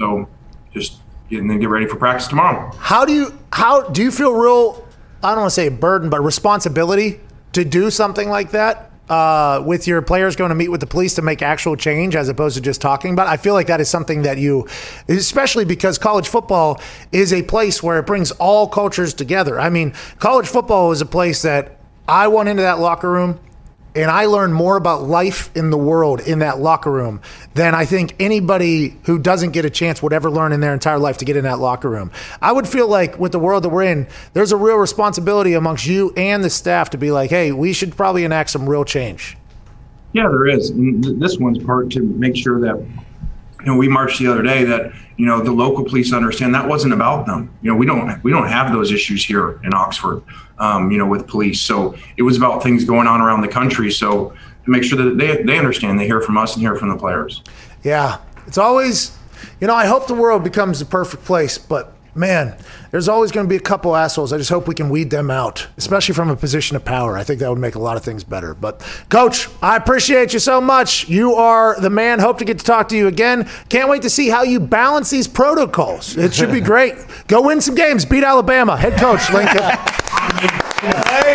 So, just and then get ready for practice tomorrow. How do you how do you feel real? I don't want to say burden, but responsibility to do something like that uh, with your players going to meet with the police to make actual change as opposed to just talking about. it? I feel like that is something that you, especially because college football is a place where it brings all cultures together. I mean, college football is a place that I went into that locker room and I learned more about life in the world in that locker room than I think anybody who doesn't get a chance would ever learn in their entire life to get in that locker room. I would feel like with the world that we're in, there's a real responsibility amongst you and the staff to be like, hey, we should probably enact some real change. Yeah, there is. And this one's part to make sure that, you know, we marched the other day that, you know, the local police understand that wasn't about them. You know, we don't we don't have those issues here in Oxford, um, you know, with police. So it was about things going on around the country. So to make sure that they, they understand, they hear from us and hear from the players. Yeah, it's always, you know, I hope the world becomes the perfect place, but man, there's always going to be a couple assholes. I just hope we can weed them out, especially from a position of power. I think that would make a lot of things better. But, Coach, I appreciate you so much. You are the man. Hope to get to talk to you again. Can't wait to see how you balance these protocols. It should be great. Go win some games. Beat Alabama. Head coach, Lincoln. <sighs>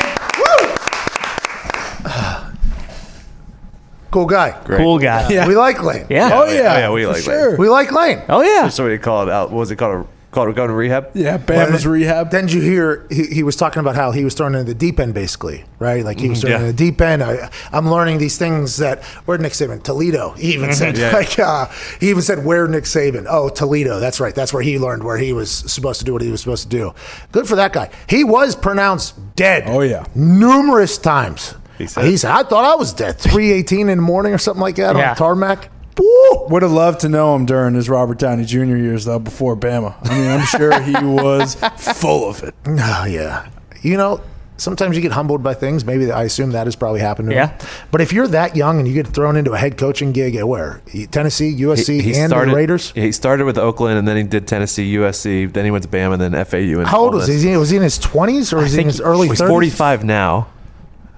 Cool guy. Cool guy. Yeah. We like Lane. Yeah. Oh yeah, Oh, yeah, we like that. sure. We like Lane. Oh yeah. So what do you call it out? What was it called? Called going to rehab? Yeah, Bama's Well, rehab. Then you hear he, he was talking about how he was thrown into the deep end, basically, right? Like he was thrown yeah. into the deep end. I, I'm learning these things that where Nick Saban, Toledo. He even said Yeah. <laughs> like uh, he even said where Nick Saban. Oh, Toledo. That's right. That's where he learned where he was supposed to do what he was supposed to do. Good for that guy. He was pronounced dead. Oh, yeah. numerous times. He said- said, I thought I was dead. 318 in the morning or something like that Yeah. on tarmac. Woo! Would have loved to know him during his Robert Downey Jr. years, though, before Bama. I mean, I'm sure he <laughs> was full of it. Oh, yeah. You know, sometimes you get humbled by things. Maybe I assume that has probably happened to Yeah. him. But if you're that young and you get thrown into a head coaching gig at where? Tennessee, USC, and started, the Raiders? He started with Oakland, and then he did Tennessee, USC. Then he went to Bama, and then FAU. And How old was he? Was he in his 20s or was he in his early He's 30s? 45 now,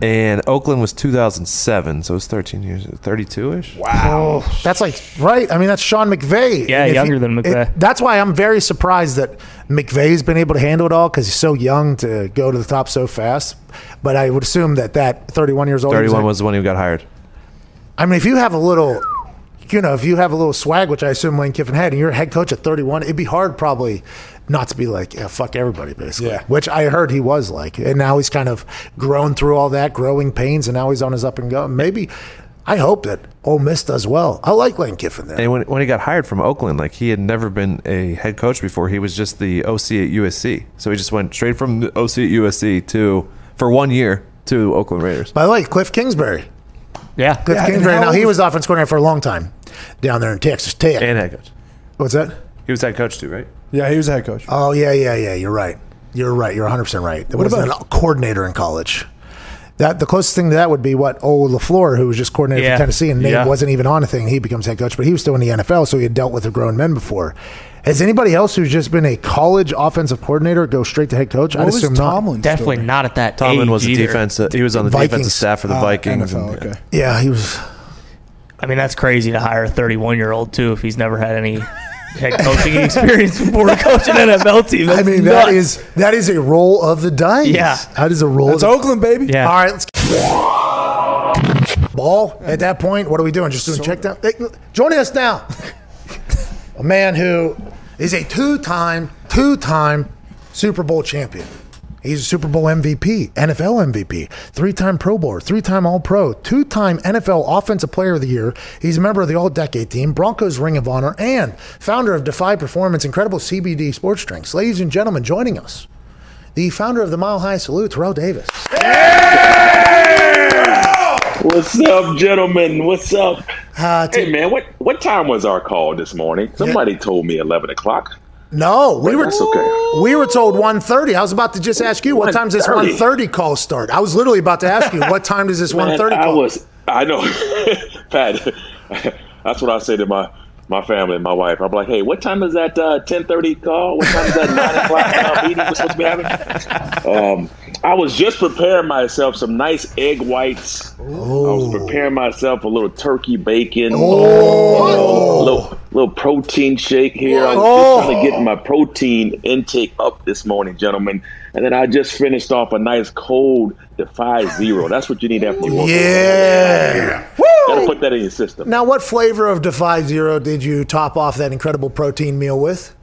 and Oakland was 2007, so it was 13 years, 32 ish. Wow. Oh, that's like, right? I mean, that's Sean McVay. Yeah, younger you- than McVay. it- that's why I'm very surprised that McVay's been able to handle it all because he's so young to go to the top so fast. But I would assume that that 31 years old. he 31 like- was the one who got hired. I mean, if you have a little, you know, if you have a little swag, which I assume Lane Kiffin had, and you're a head coach at 31, it'd be hard probably not to be like, yeah, fuck everybody, basically. Yeah. Which I heard he was like. And now he's kind of grown through all that, growing pains, and now he's on his up and go. Maybe, I hope that Ole Miss does well. I like Lane Kiffin there. And when, when he got hired from Oakland, like he had never been a head coach before. He was just the OC at USC. So he just went straight from the OC at USC to, for one year, to Oakland Raiders. By the way, Cliff Kingsbury. Yeah. Cliff Yeah, Kingsbury. how Now, he old- was offense coordinator for a long time down there in Texas Tech. And head coach. What's that? He was head coach too, right? Yeah, he was a head coach. Oh, yeah, yeah, yeah. You're right. You're right. You're 100% right. There wasn't about- a coordinator in college. That the closest thing to that would be what old LaFleur, who was just coordinator Yeah. for Tennessee, and Nate Yeah. wasn't even on a thing. He becomes head coach, but he was still in the NFL, so he had dealt with the grown men before. Has anybody else who's just been a college offensive coordinator go straight to head coach? What I'd was assume not. Definitely story? not at that Tomlin age was the either. defense. He was on the Vikings. defensive staff for the Uh, Vikings. NFL, and- okay. Yeah, he was. I mean, that's crazy to hire a 31 year old too if he's never had any head coaching experience before coaching an NFL team. I That's mean, nuts. that is that is a roll of the dice. Yeah. that is a roll. It's Oakland, baby. Yeah. All right, let's ball at that point. What are we doing? Just doing check down. Hey, joining us now, a man who is a two-time, two-time Super Bowl champion. He's a Super Bowl MVP, NFL MVP, three time Pro Bowler, three time All Pro, two time NFL Offensive Player of the Year. He's a member of the All Decade Team, Broncos Ring of Honor, and founder of Defy Performance, incredible CBD sports drinks. Ladies and gentlemen, joining us, the founder of the Mile High Salute, Terrell Davis. What's up, gentlemen? What's up? Uh, t- hey, man, what what time was our call this morning? Somebody yeah. told me eleven o'clock. No, we were okay. we were told 1.30. I was about to just ask you what time does this 1.30 call start. I was literally about to ask you what time does this 1.30 call. I was I know, <laughs> Pat. <laughs> That's what I say to my my family and my wife. I'm like, hey, what time is that uh, 10:30 call? What time is that nine <laughs> o'clock meeting we're supposed to be having? Um, I was just preparing myself some nice egg whites. Oh. I was preparing myself a little turkey bacon, oh. a little, little protein shake here. I was just trying to get my protein intake up this morning, gentlemen. And then I just finished off a nice cold Defy Zero. That's what you need after you work. Yeah. Gotta put that in your system. Now, what flavor of Defy Zero did you top off that incredible protein meal with?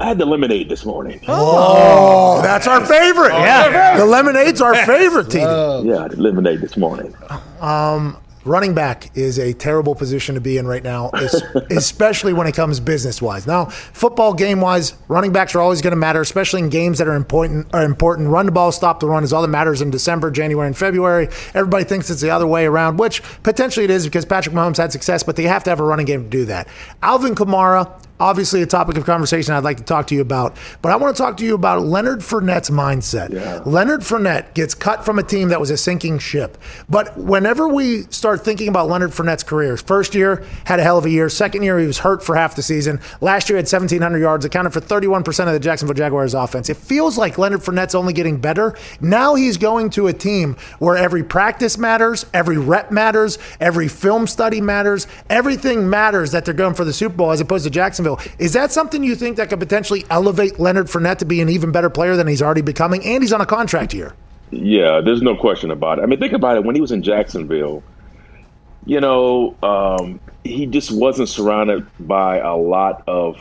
I had the lemonade this morning. Oh, that's our favorite. Yeah, the lemonade's our favorite, team. Yeah, the lemonade this morning. Um, running back is a terrible position to be in right now, <laughs> especially when it comes business wise. Now, football game wise, running backs are always going to matter, especially in games that are important. Are important. Run the ball, stop the run is all that matters in December, January, and February. Everybody thinks it's the other way around, which potentially it is because Patrick Mahomes had success, but they have to have a running game to do that. Alvin Kamara obviously a topic of conversation I'd like to talk to you about. But I want to talk to you about Leonard Fournette's mindset. Yeah. Leonard Fournette gets cut from a team that was a sinking ship. But whenever we start thinking about Leonard Fournette's career, first year had a hell of a year. Second year he was hurt for half the season. Last year he had 1,700 yards, accounted for 31% of the Jacksonville Jaguars offense. It feels like Leonard Fournette's only getting better. Now he's going to a team where every practice matters, every rep matters, every film study matters, everything matters that they're going for the Super Bowl as opposed to Jacksonville Jacksonville. Is that something you think that could potentially elevate Leonard Fournette to be an even better player than he's already becoming? And he's on a contract here. Yeah, there's no question about it. I mean, think about it. When he was in Jacksonville, you know, um, he just wasn't surrounded by a lot of,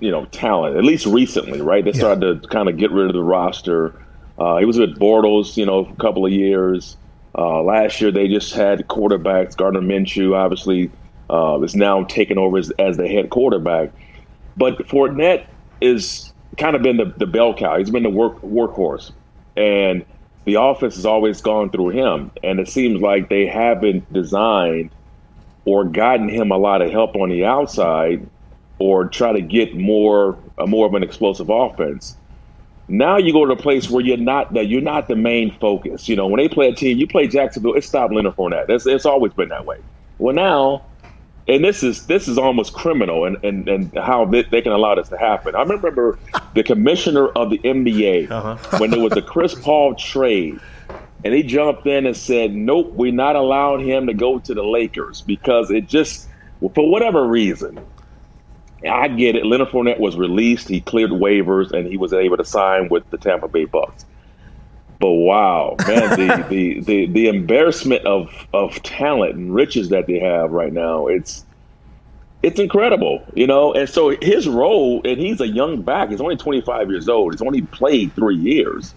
you know, talent. At least recently, right? They yeah. started to kind of get rid of the roster. Uh, he was with Bortles, you know, a couple of years. Uh, last year, they just had quarterbacks. Gardner Minshew, obviously, uh, is now taking over as, as, the head quarterback. But Fournette is kind of been the, the bell cow. He's been the work workhorse, and the offense has always gone through him. And it seems like they haven't designed or gotten him a lot of help on the outside, or try to get more uh, more of an explosive offense. Now you go to a place where you're not that you're not the main focus. You know, when they play a team, you play Jacksonville, it's stop Leonard Fournette. It's, it's always been that way. Well, now and this is this is almost criminal and, and, and how they, they, can allow this to happen. I remember the commissioner of the NBA uh-huh. when there was the Chris Paul trade, and he jumped in and said, "Nope, we're not allowing him to go to the Lakers because it just for whatever reason." I get it. Leonard Fournette was released. He cleared waivers, and he was able to sign with the Tampa Bay Bucs. But wow, man, the, <laughs> the, the, the embarrassment of, of talent and riches that they have right now, it's it's incredible, you know. And so his role, and he's a young back. He's only 25 years old. He's only played three years,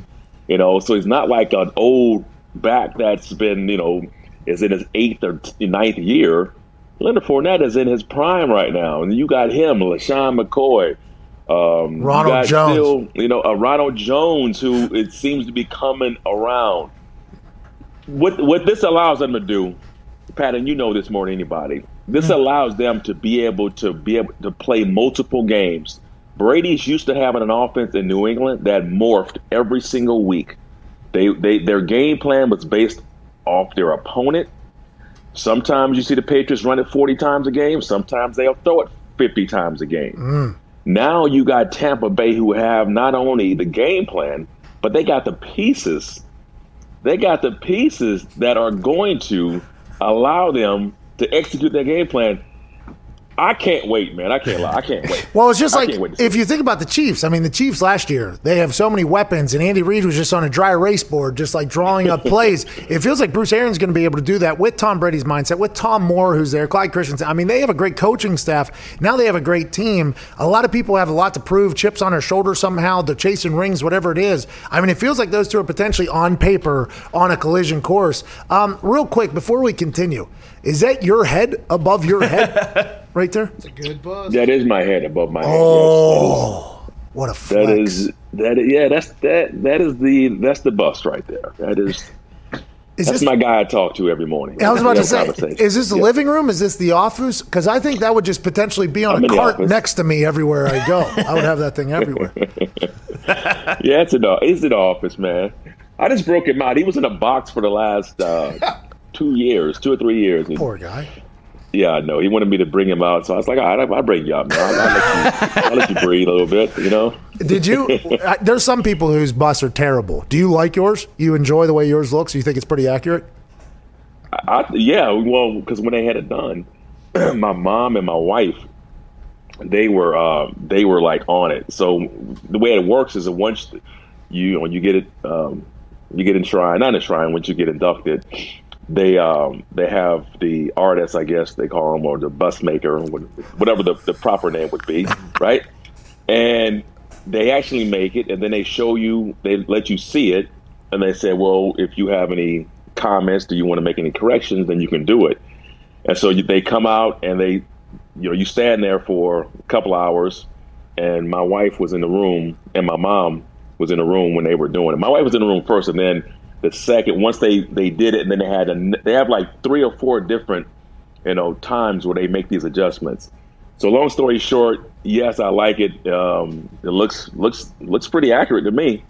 you know. So he's not like an old back that's been, you know, is in his eighth or ninth year. Leonard Fournette is in his prime right now, and you got him, LeSean McCoy, um, Ronald Jones. Still, you know, a Ronald Jones who it seems to be coming around. What what this allows them to do, Pat, and you know this more than anybody. This mm-hmm. allows them to be able to be able to play multiple games. Brady's used to having an offense in New England that morphed every single week. They, they their game plan was based off their opponent. Sometimes you see the Patriots run it 40 times a game. Sometimes they'll throw it 50 times a game. Mm. Now you got Tampa Bay who have not only the game plan, but they got the pieces. They got the pieces that are going to allow them to execute their game plan I can't wait, man. I can't lie. I can't wait. Well, it's just like can't wait to see if you think about the Chiefs. I mean, the Chiefs last year they have so many weapons, and Andy Reid was just on a dry erase board, just like drawing up <laughs> plays. It feels like Bruce Arians going to be able to do that with Tom Brady's mindset, with Tom Moore, who's there, Clyde Christensen. I mean, they have a great coaching staff. Now they have a great team. A lot of people have a lot to prove, chips on their shoulder somehow. They're chasing rings, whatever it is. I mean, it feels like those two are potentially on paper on a collision course. Um, real quick before we continue, is that your head above your head? <laughs> right there. It's a good buzz. That is my head above my head. Oh, what a flex. that is that. Is, yeah, that's that. That is the that's the bust right there. That is. <laughs> Is that's this- my guy I talk to every morning. I was about to say, is this the Yeah. living room? Is this the office? Because I think that would just potentially be on I'm a cart next to me everywhere I go. I would have that thing <laughs> everywhere. Yeah, it's an, it's in the office, man. I just broke him out. He was in a box for the last uh, <laughs> two years, two or three years. Poor guy. Yeah, I know. He wanted me to bring him out, so I was like, all right, I'll bring you out, man. I'll, I'll, let you, I'll let you breathe a little bit, you know. Did you? There's some people whose busts are terrible. Do you like yours? You enjoy the way yours looks? You think it's pretty accurate? I, yeah, well, because when they had it done, <clears throat> my mom and my wife, they were uh, they were like on it. So the way it works is that once you when you get it, um, you get enshrined, not enshrined, once you get inducted, they um, they have the artist, I guess they call them, or the bus maker, whatever the, the proper name would be, <laughs> right? And they actually make it, and then they show you, they let you see it, and they say, well, if you have any comments, do you want to make any corrections, then you can do it. And so they come out and they, you know, you stand there for a couple hours, and my wife was in the room, and my mom was in the room when they were doing it. My wife was in the room first, and then the second, once they they did it, and then they had a, they have like three or four different, you know, times where they make these adjustments. So long story short, yes, I like it. Um, it looks looks looks pretty accurate to me.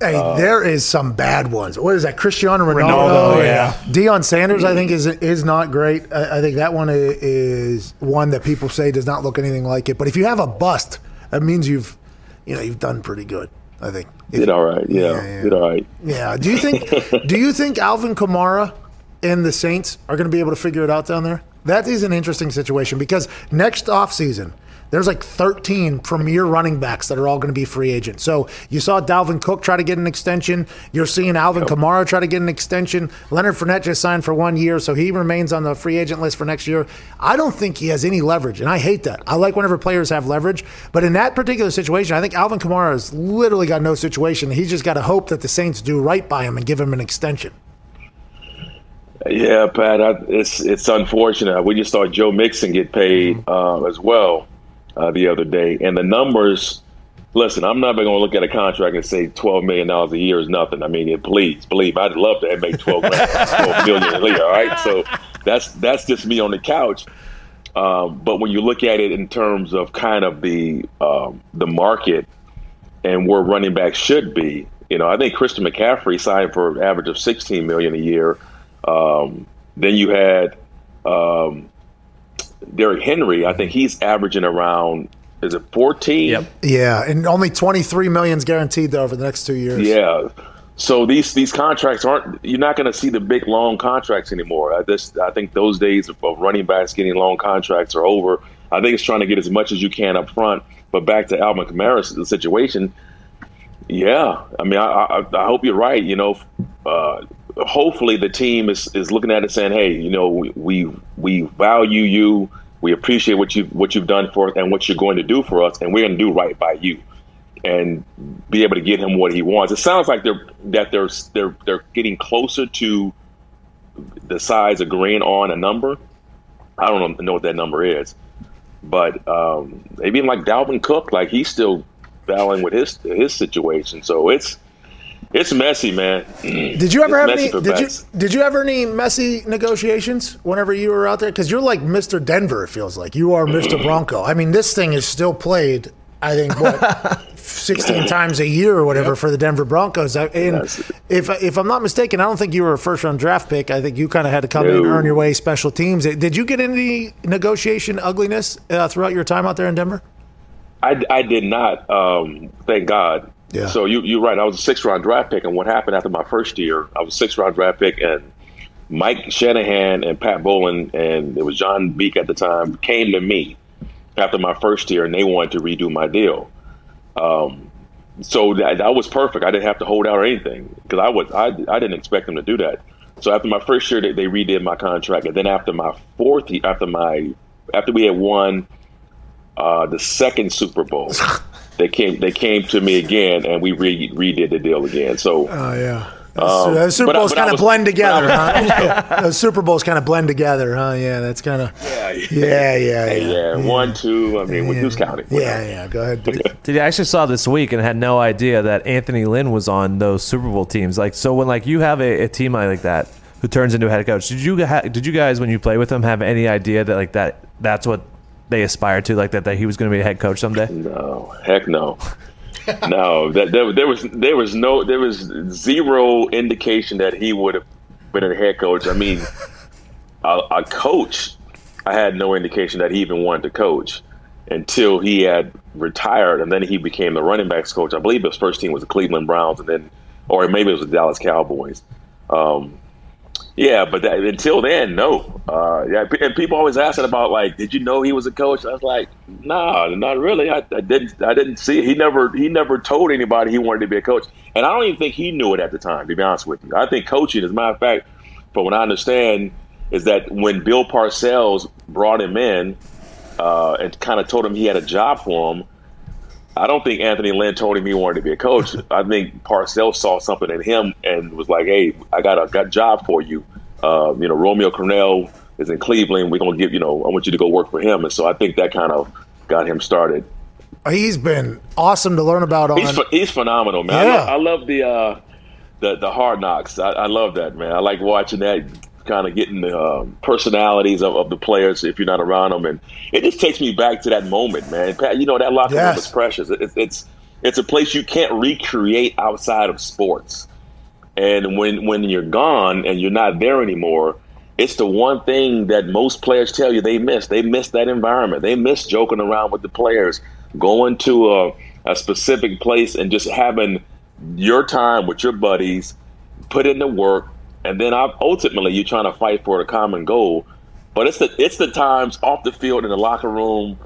Hey, Uh, there is some bad ones. What is that? Cristiano Ronaldo. Ronaldo, yeah. Deion Sanders, I think is is not great. I, I think that one is one that people say does not look anything like it. But if you have a bust, that means you've, you know, you've done pretty good. I think. If- Did all right, yeah, Yeah, yeah. did all right. Yeah. Do you think? <laughs> do you think Alvin Kamara and the Saints are going to be able to figure it out down there? That is an interesting situation because next offseason, there's like 13 premier running backs that are all going to be free agents. So you saw Dalvin Cook try to get an extension. You're seeing Alvin Kamara try to get an extension. Leonard Fournette just signed for one year, so he remains on the free agent list for next year. I don't think he has any leverage, and I hate that. I like whenever players have leverage, but in that particular situation, I think Alvin Kamara has literally got no situation. He's just got to hope that the Saints do right by him and give him an extension. Yeah, Pat, I, it's it's unfortunate. We just saw Joe Mixon get paid uh, as well uh, the other day, and the numbers. Listen, I'm not going to look at a contract and say twelve million dollars a year is nothing. I mean, please believe I'd love to make twelve, <laughs> 12 million a year. All right, so that's that's just me on the couch. Um, but when you look at it in terms of kind of the um, the market and where running back should be, you know, I think Christian McCaffrey signed for an average of 16 million a year. Um, then you had um, Derrick Henry. I think he's averaging around is it 14? Yep. Yeah, and only 23 millions guaranteed though over the next two years. Yeah. So these these contracts aren't. You're not going to see the big long contracts anymore. I just I think those days of of running backs getting long contracts are over. I think it's trying to get as much as you can up front. But back to Alvin Kamara's situation. Yeah, I mean, I, I, I hope you're right. You know, uh, hopefully the team is, is looking at it saying, "Hey, you know, we, we value you. We appreciate what you what you've done for us and what you're going to do for us, and we're going to do right by you." and be able to get him what he wants. It sounds like they're that they're they're they're getting closer to the size agreeing on a number. I don't know what that number is, but um, even like Dalvin Cook, like he's still battling with his his situation. So it's it's messy, man. Did you ever It's have any? Did you did you ever any messy negotiations whenever you were out there? Because you're like Mr. Denver. It feels like you are Mr. Bronco. I mean, this thing is still played. I think what <laughs> 16 times a year or whatever for the Denver Broncos. And Yes. if if I'm not mistaken, I don't think you were a first round draft pick. I think you kind of had to come in and earn your way special teams. Did you get any negotiation ugliness uh, throughout your time out there in Denver? I, I did not. Um, thank God. Yeah. So you you're right. I was a six round draft pick, and what happened after my first year? I was a six round draft pick, and Mike Shanahan and Pat Bowlen and it was John Beake at the time came to me after my first year, and they wanted to redo my deal. Um, so that, that was perfect. I didn't have to hold out or anything because I was I, I didn't expect them to do that. So after my first year, they, they redid my contract, and then after my fourth, year, after my after we had won uh, the second Super Bowl, <laughs> they came they came to me again, and we re- redid the deal again. So Oh yeah. Um, <laughs> <laughs> the Super Bowls kind of blend together, I huh? the Super Bowls kind of blend together, huh? Yeah, that's kind of. yeah, Yeah, yeah, Hey, yeah. yeah, one, two. I mean, who's counting? Yeah, yeah. Go ahead. <laughs> Did you actually saw this week and had no idea that Anthony Lynn was on those Super Bowl teams? Like, so when like you have a, a team like that who turns into a head coach, did you ha- did you guys when you play with him have any idea that like that that's what they aspired to, like that that he was going to be a head coach someday? No, heck no. <laughs> no, that there, there was there was no there was zero indication that he would have been a head coach. I mean, a, a coach. I had no indication that he even wanted to coach until he had retired, and then he became the running backs coach. I believe his first team was the Cleveland Browns, and then, or maybe it was the Dallas Cowboys. Um, yeah, but that, until then, no. Uh, yeah, and people always asking about like, did you know he was a coach? I was like, no, not really. I, I didn't. I didn't see. It. He never. He never told anybody he wanted to be a coach, and I don't even think he knew it at the time. To be honest with you, I think coaching, as a matter of fact, from what I understand, is that when Bill Parcells brought him in uh, and kind of told him he had a job for him. I don't think Anthony Lynn told him he wanted to be a coach. <laughs> I think Parcells saw something in him and was like, "Hey, I got a got job for you. Uh, you know, Romeo Crennel is in Cleveland. We're gonna give you know, I want you to go work for him." And so I think that kind of got him started. He's been awesome to learn about on. He's ph- he's phenomenal, man. I, Yeah. love, I love the uh, the the hard knocks. I, I love that, man. I like watching that. Kind of getting the um, personalities of, of the players if you're not around them, and it just takes me back to that moment, man. Pat, you know that locker room is precious. It, it's it's a place you can't recreate outside of sports. And when when you're gone and you're not there anymore, it's the one thing that most players tell you they miss. They miss that environment. They miss joking around with the players, going to a, a specific place and just having your time with your buddies, put in the work, and then I- ultimately you're trying to fight for a common goal. But it's the it's the times off the field in the locker room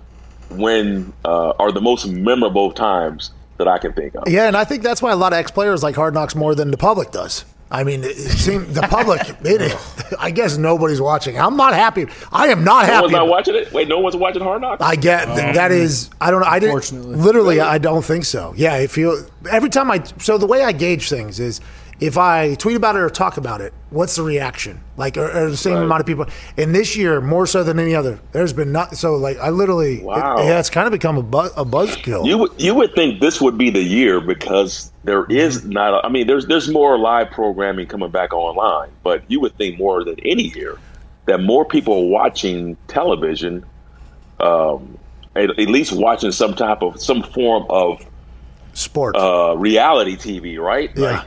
when uh, are the most memorable times that I can think of. Yeah, and I think that's why a lot of ex players like Hard Knocks more than the public does. I mean, it seems the public. <laughs> It, I guess nobody's watching. I'm not happy. I am not No happy. one's not watching it. Wait, no one's watching Hard Knocks. I get th- that is. I don't know. I didn't. Unfortunately. Literally, I don't think so. Yeah, I feel every time I. So the way I gauge things is if I tweet about it or talk about it, what's the reaction? Like, are, are the same Right. amount of people? And this year, more so than any other, there's been not. So like, I literally. it- Wow. yeah, it's kind of become a buzz a buzzkill. You would you would think this would be the year because there is not. A, I mean, there's there's more live programming coming back online, but you would think more than any year that more people are watching television, um, at, at least watching some type of some form of Sport. uh, reality TV, right? Yeah. Like,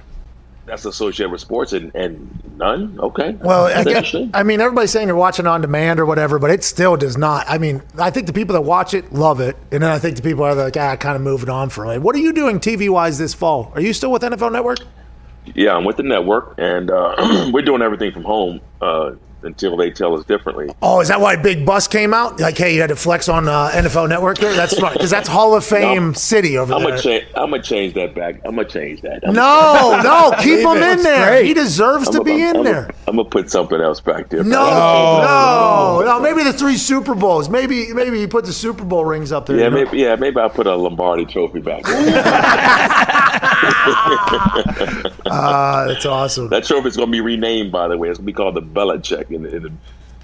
that's associated with sports, and, and none. Okay. Well, I, guess. I mean, everybody's saying you're watching on demand or whatever, but it still does not. I mean, I think the people that watch it love it, and then I think the people are like, ah, kind of moving on from it. What are you doing TV wise this fall? Are you still with NFL Network? Yeah, I'm with the network, and uh, <clears throat> we're doing everything from home uh, until they tell us differently. Oh, is that why Big Bus came out? Like, hey, you had to flex on uh, NFL Network there? That's smart because that's Hall of <laughs> Fame city over I'm there. gonna change. I'm gonna change that back. I'm gonna change that. I'm no, no, keep him in there. great. He deserves to I'm be I'm- in I'm there. I'm gonna put something else back there. No, no, no. Maybe the three Super Bowls. Maybe, maybe he put the Super Bowl rings up there. Yeah, you know? maybe. Yeah, maybe I'll put a Lombardi Trophy back. there. <laughs> <laughs> Ah, that's awesome. that trophy's gonna be renamed, by the way. It's gonna be called the Belichick. In, in,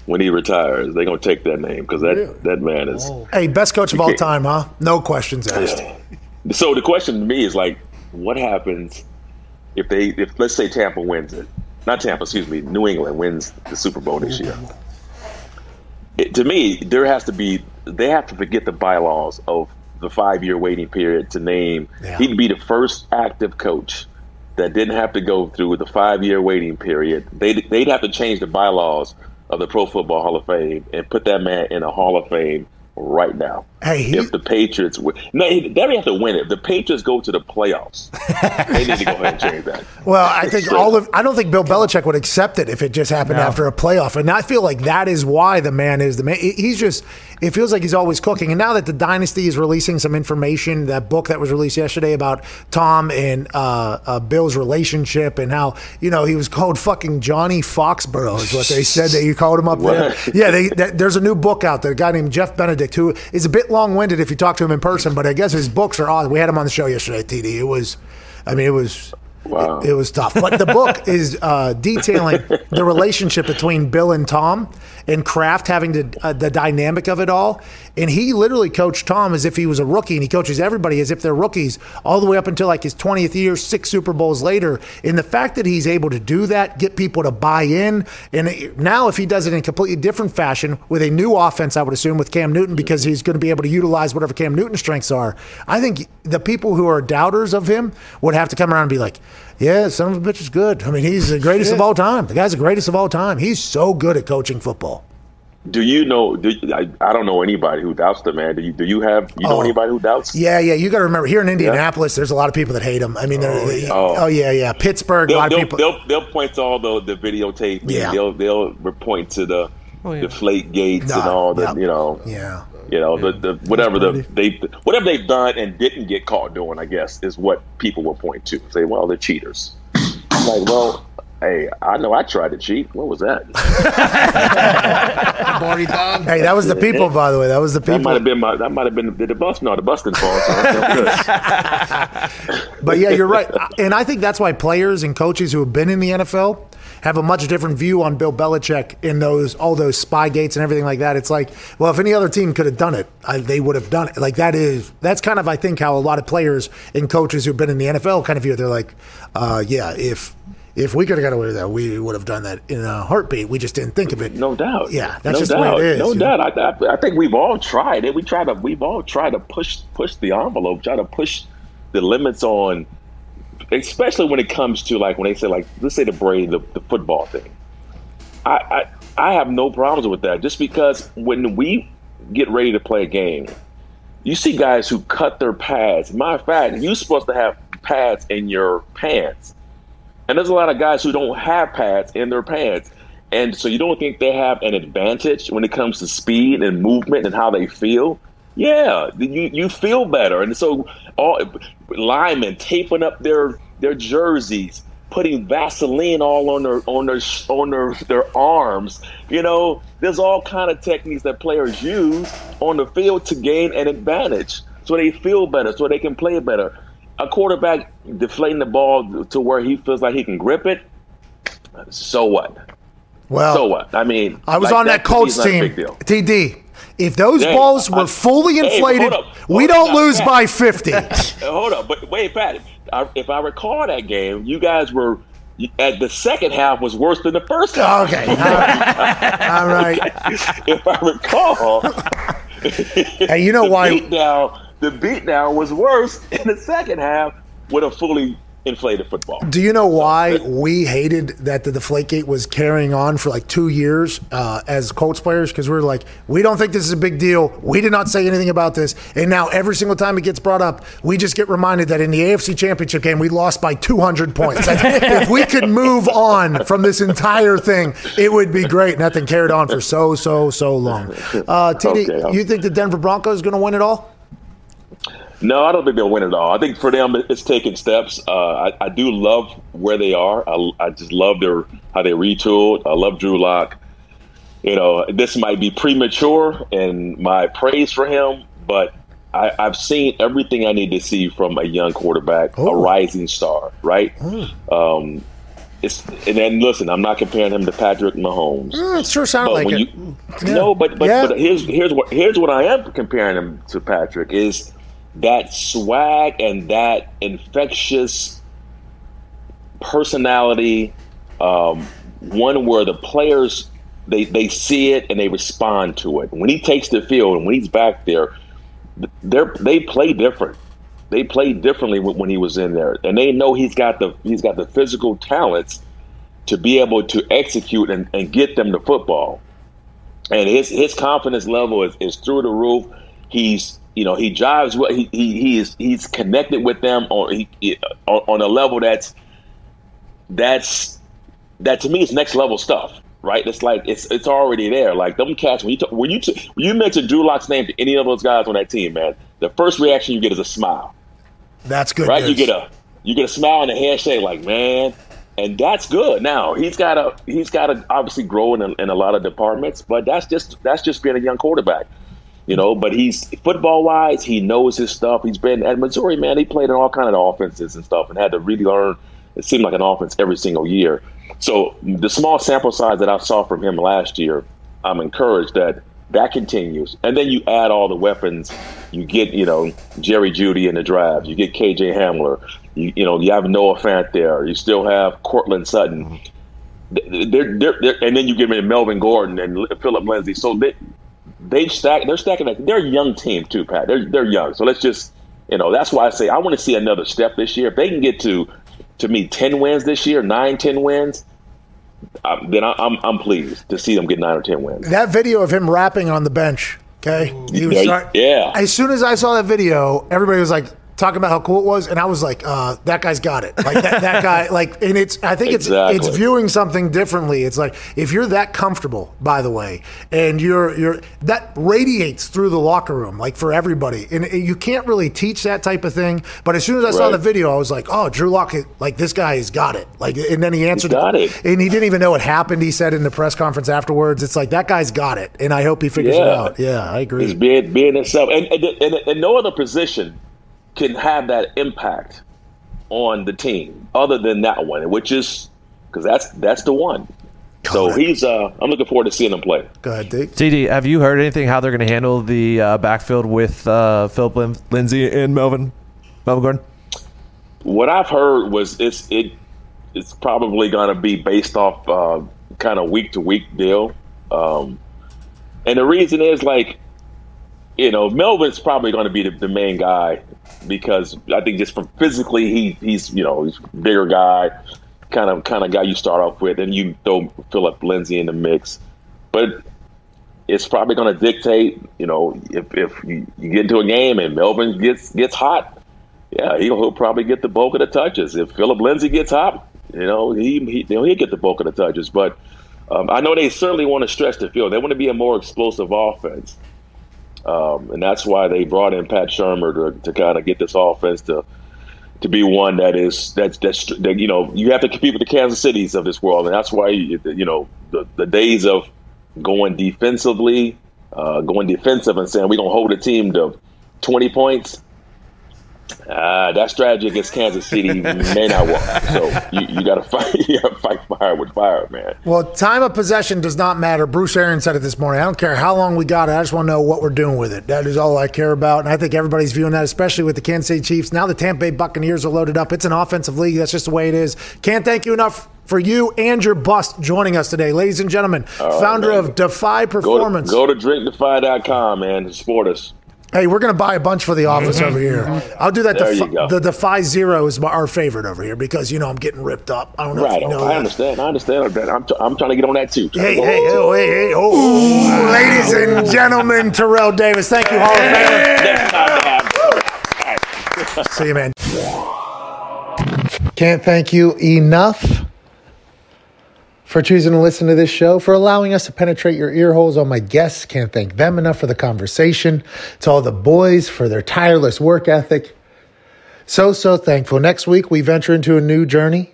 when he retires, they're gonna take that name because that that man is. Oh. Hey, best coach of all time, huh? No questions asked. So the question to me is like, what happens if they, if let's say Tampa wins it, not Tampa, excuse me, New England wins the Super Bowl this year. It, to me, there has to be, they have to forget the bylaws of the five-year waiting period to name. Yeah. He'd be the first active coach that didn't have to go through the five-year waiting period. They'd, they'd have to change the bylaws of the Pro Football Hall of Fame and put that man in a Hall of Fame right now. Hey, he- if the Patriots win. No, they don't have to win it. If the Patriots go to the playoffs, <laughs> they need to go ahead and change that. Well, I think all of I don't think Bill Belichick would accept it if it just happened after a playoff, and I feel like that is why the man is the man. He's just it feels like he's always cooking, and now that the dynasty is releasing some information, that book that was released yesterday about Tom and uh, uh, Bill's relationship and how you know he was called fucking Johnny Foxborough is what they said that you called him up there. <laughs> Yeah, they, that, there's a new book out there. A guy named Jeff Benedict who is a bit long winded if you talk to him in person, but I guess his books are awesome. We had him on the show yesterday, TD. It was, I mean, it was. Wow. It, it was tough. But the book is uh, detailing the relationship between Bill and Tom and Kraft having the, uh, the dynamic of it all. And he literally coached Tom as if he was a rookie, and he coaches everybody as if they're rookies all the way up until like his 20th year, six Super Bowls later. And the fact that he's able to do that, get people to buy in, and now if he does it in a completely different fashion with a new offense, I would assume with Cam Newton, because he's going to be able to utilize whatever Cam Newton's strengths are. I think the people who are doubters of him would have to come around and be like, yeah, son of a bitch is good. I mean, he's the greatest of all time. The guy's the greatest of all time. He's so good at coaching football. Do you know? Do, I, I don't know anybody who doubts the man. Do you? Do you have? You know Oh. anybody who doubts? Yeah, yeah. You got to remember here in Indianapolis, there's a lot of people that hate him. I mean, they're, oh, they- Oh. oh. yeah, yeah. Pittsburgh, a They'll, lot of they'll, people. they'll, they'll point to all the the videotape. Yeah. They'll they'll point to the Oh, yeah. the flake gates and all the yep. you know yeah. You know the, the whatever the they whatever they've done and didn't get caught doing. I guess is what people will point to. Say, well, they're cheaters. I'm like, well, hey, I know I tried to cheat. What was that? <laughs> I've. Hey, that was the people, by the way. That was the people. That might people. have been my. That might have been the, the bus. No, the busting didn't fall. So <laughs> But yeah, you're right. And I think that's why players and coaches who have been in the NFL have a much different view on Bill Belichick in those all those spy gates and everything like that. It's like, well, if any other team could have done it, I, they would have done it. Like that is that's kind of I think how a lot of players and coaches who've been in the NFL kind of view. They're like, uh, yeah, if if we could have got away with that, we would have done that in a heartbeat. We just didn't think of it. No doubt. Yeah, that's no just doubt. the way it is. No doubt. I, I, I think we've all tried it. We try to. We've all tried to push push the envelope. Try to push the limits on, especially when it comes to like when they say like let's say the Brady the, the football thing. I, I I have no problems with that. Just because when we get ready to play a game, you see guys who cut their pads. Of fact, you're supposed to have pads in your pants. And there's a lot of guys who don't have pads in their pants. And so you don't think they have an advantage when it comes to speed and movement and how they feel? Yeah, you, you feel better. And so all linemen taping up their their jerseys, putting Vaseline all on their on their on their, their arms. You know, there's all kind of techniques that players use on the field to gain an advantage, so they feel better, so they can play better. A quarterback deflating the ball to where he feels like he can grip it. So what? Well, So what? I mean, I was like, on that me Colts is not a team. TD. If those Hey, balls were I- fully Hey, inflated, hold we don't lose Pat. by 50. Uh, Hold up, but wait, Pat. I, if I recall that game, you guys were at the second half was worse than the first half. okay. All right. All right. <laughs> if I recall, <laughs> Hey, you know the why? beatdown, the beatdown was worse in the second half with a fully inflated football. Do you know why we hated that the Deflategate was carrying on for like two years uh, as Colts players? Because we are like, we don't think this is a big deal. We did not say anything about this. And now every single time it gets brought up, we just get reminded that in the AFC Championship game, we lost by 200 points. <laughs> If we could move on from this entire thing, it would be great. Nothing carried on for so, so, so long. Uh, TD, Okay. you think the Denver Broncos is going to win it all? No, I don't think they'll win at all. I think for them, it's taking steps. Uh, I, I do love where they are. I, I just love their how they retooled. I love Drew Lock. You know, this might be premature in my praise for him, but I, I've seen everything I need to see from a young quarterback, a Oh. rising star. Right? Um, it's and then listen, I'm not comparing him to Patrick Mahomes. Mm, it sure sounded But like it. you, Yeah. no, but but, Yeah. but here's here's what here's what I am comparing him to Patrick is that swag and that infectious personality, um, one where the players they they see it and they respond to it. When he takes the field and when he's back there, they they play different. They play differently when he was in there, and they know he's got the he's got the physical talents to be able to execute and, and get them the football. And his his confidence level is, is through the roof. He's you know he drives what he, he he is he's connected with them on he, on, on a level that's that's that to me is next level stuff. Right? It's like it's it's already there. Like them cats when you talk, when you t- when you mention Drew Lock's name to any of those guys on that team, man, the first reaction you get is a smile. That's good. right? news. You get a you get a smile and a handshake, like man, and that's good. Now he's got to he's got to obviously grow in a, in a lot of departments, but that's just that's just being a young quarterback, you know. But he's football wise, he knows his stuff. He's been at Missouri, man. He played in all kind of offenses and stuff, and had to really learn. It seemed like an offense every single year. So the small sample size that I saw from him last year, I'm encouraged that that continues. And then you add all the weapons. You get, you know, Jerry Jeudy in the draft. You get KJ Hamler. You, you know, you have Noah Fant there. You still have Courtland Sutton. Mm-hmm. They're, they're, they're, and then you give me Melvin Gordon and Philip Lindsay. So they they stack. They're stacking. That. They're a young team too, Pat. They're they're young. So let's just you know. That's why I say I want to see another step this year. If they can get to to me ten wins this year, nine, ten wins, um, then I, I'm I'm pleased to see them get nine or ten wins. That video of him rapping on the bench. Okay, he was Yeah, start- yeah. As soon as I saw that video, everybody was like talking about how cool it was, and I was like, uh, "That guy's got it." Like that, that guy. <laughs> Like, and it's. I think it's Exactly. it's viewing something differently. It's like if you're that comfortable, by the way, and you're you're that radiates through the locker room, like for everybody, and you can't really teach that type of thing. But as soon as I saw the video, I was like, "Oh, Drew Lock, like this guy has got it." Like, and then he answered, got it. and he didn't even know what happened. He said in the press conference afterwards, "It's like that guy's got it," and I hope he figures it out. Yeah, I agree. It's being being itself, and and, and and no other position can have that impact on the team other than that one, which is because that's that's the one. So Correct. he's. uh I'm looking forward to seeing him play. Go ahead, Dick. TD, have you heard anything how they're going to handle the uh, backfield with uh, Philip Lin- Lindsay and Melvin Melvin Gordon? What I've heard was it's it it's probably going to be based off uh, kind of week to week deal, um, and the reason is like you know Melvin's probably going to be the, the main guy because I think just from physically he he's you know he's bigger guy, kind of kind of guy you start off with, and you throw Philip Lindsay in the mix, but it's probably going to dictate you know if if you, you get into a game and Melvin gets gets hot yeah, he'll, he'll probably get the bulk of the touches. If Philip Lindsay gets hot, you know, he, he you know, he'll get the bulk of the touches. But um, I know they certainly want to stretch the field. They want to be a more explosive offense, um, and that's why they brought in Pat Shurmur to, to kind of get this offense to to be one that is that's that's that, you know you have to compete with the Kansas Cities of this world, and that's why you, know the the days of going defensively, uh, going defensive, and saying we're gonna hold a team to twenty points. Uh, that strategy against Kansas City may not work. So you, you got to fight. <laughs> You got to fight fire with fire, man. Well, time of possession does not matter. Bruce Arians said it this morning. I don't care how long we got it. I just want to know what we're doing with it. That is all I care about. And I think everybody's viewing that, especially with the Kansas City Chiefs. Now the Tampa Bay Buccaneers are loaded up. It's an offensive league. That's just the way it is. Can't thank you enough for you and your bust joining us today. Ladies and gentlemen, founder man. of Defy Go to, Performance. go to drinkdefy.com, man. to Support us. Hey, we're going to buy a bunch for the office mm-hmm. over here. Mm-hmm. I'll do that. There Defi- you go. the Defy Zero is my, our favorite over here because, you know, I'm getting ripped up. I don't know if Right. you know I that. understand. I understand. I'm, t- I'm trying to get on that too. Hey, hey, oh, hey, hey, oh, ladies and gentlemen, Terrell Davis. Thank you, Hall of Famer. Man. See you, man. Can't thank you enough for choosing to listen to this show, for allowing us to penetrate your ear holes on my guests. Can't thank them enough for the conversation. To all the boys for their tireless work ethic. So, so thankful. Next week, we venture into a new journey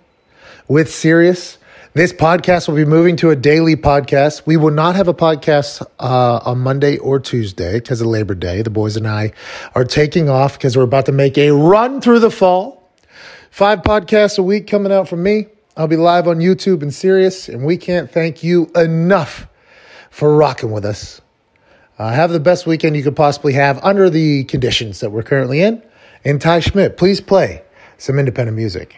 with Sirius. This podcast will be moving to a daily podcast. We will not have a podcast uh, on Monday or Tuesday because of Labor Day. The boys and I are taking off because we're about to make a run through the fall. Five podcasts a week coming out from me. I'll be live on YouTube and Sirius, and we can't thank you enough for rocking with us. Uh, have the best weekend you could possibly have under the conditions that we're currently in. And Ty Schmitt, please play some independent music.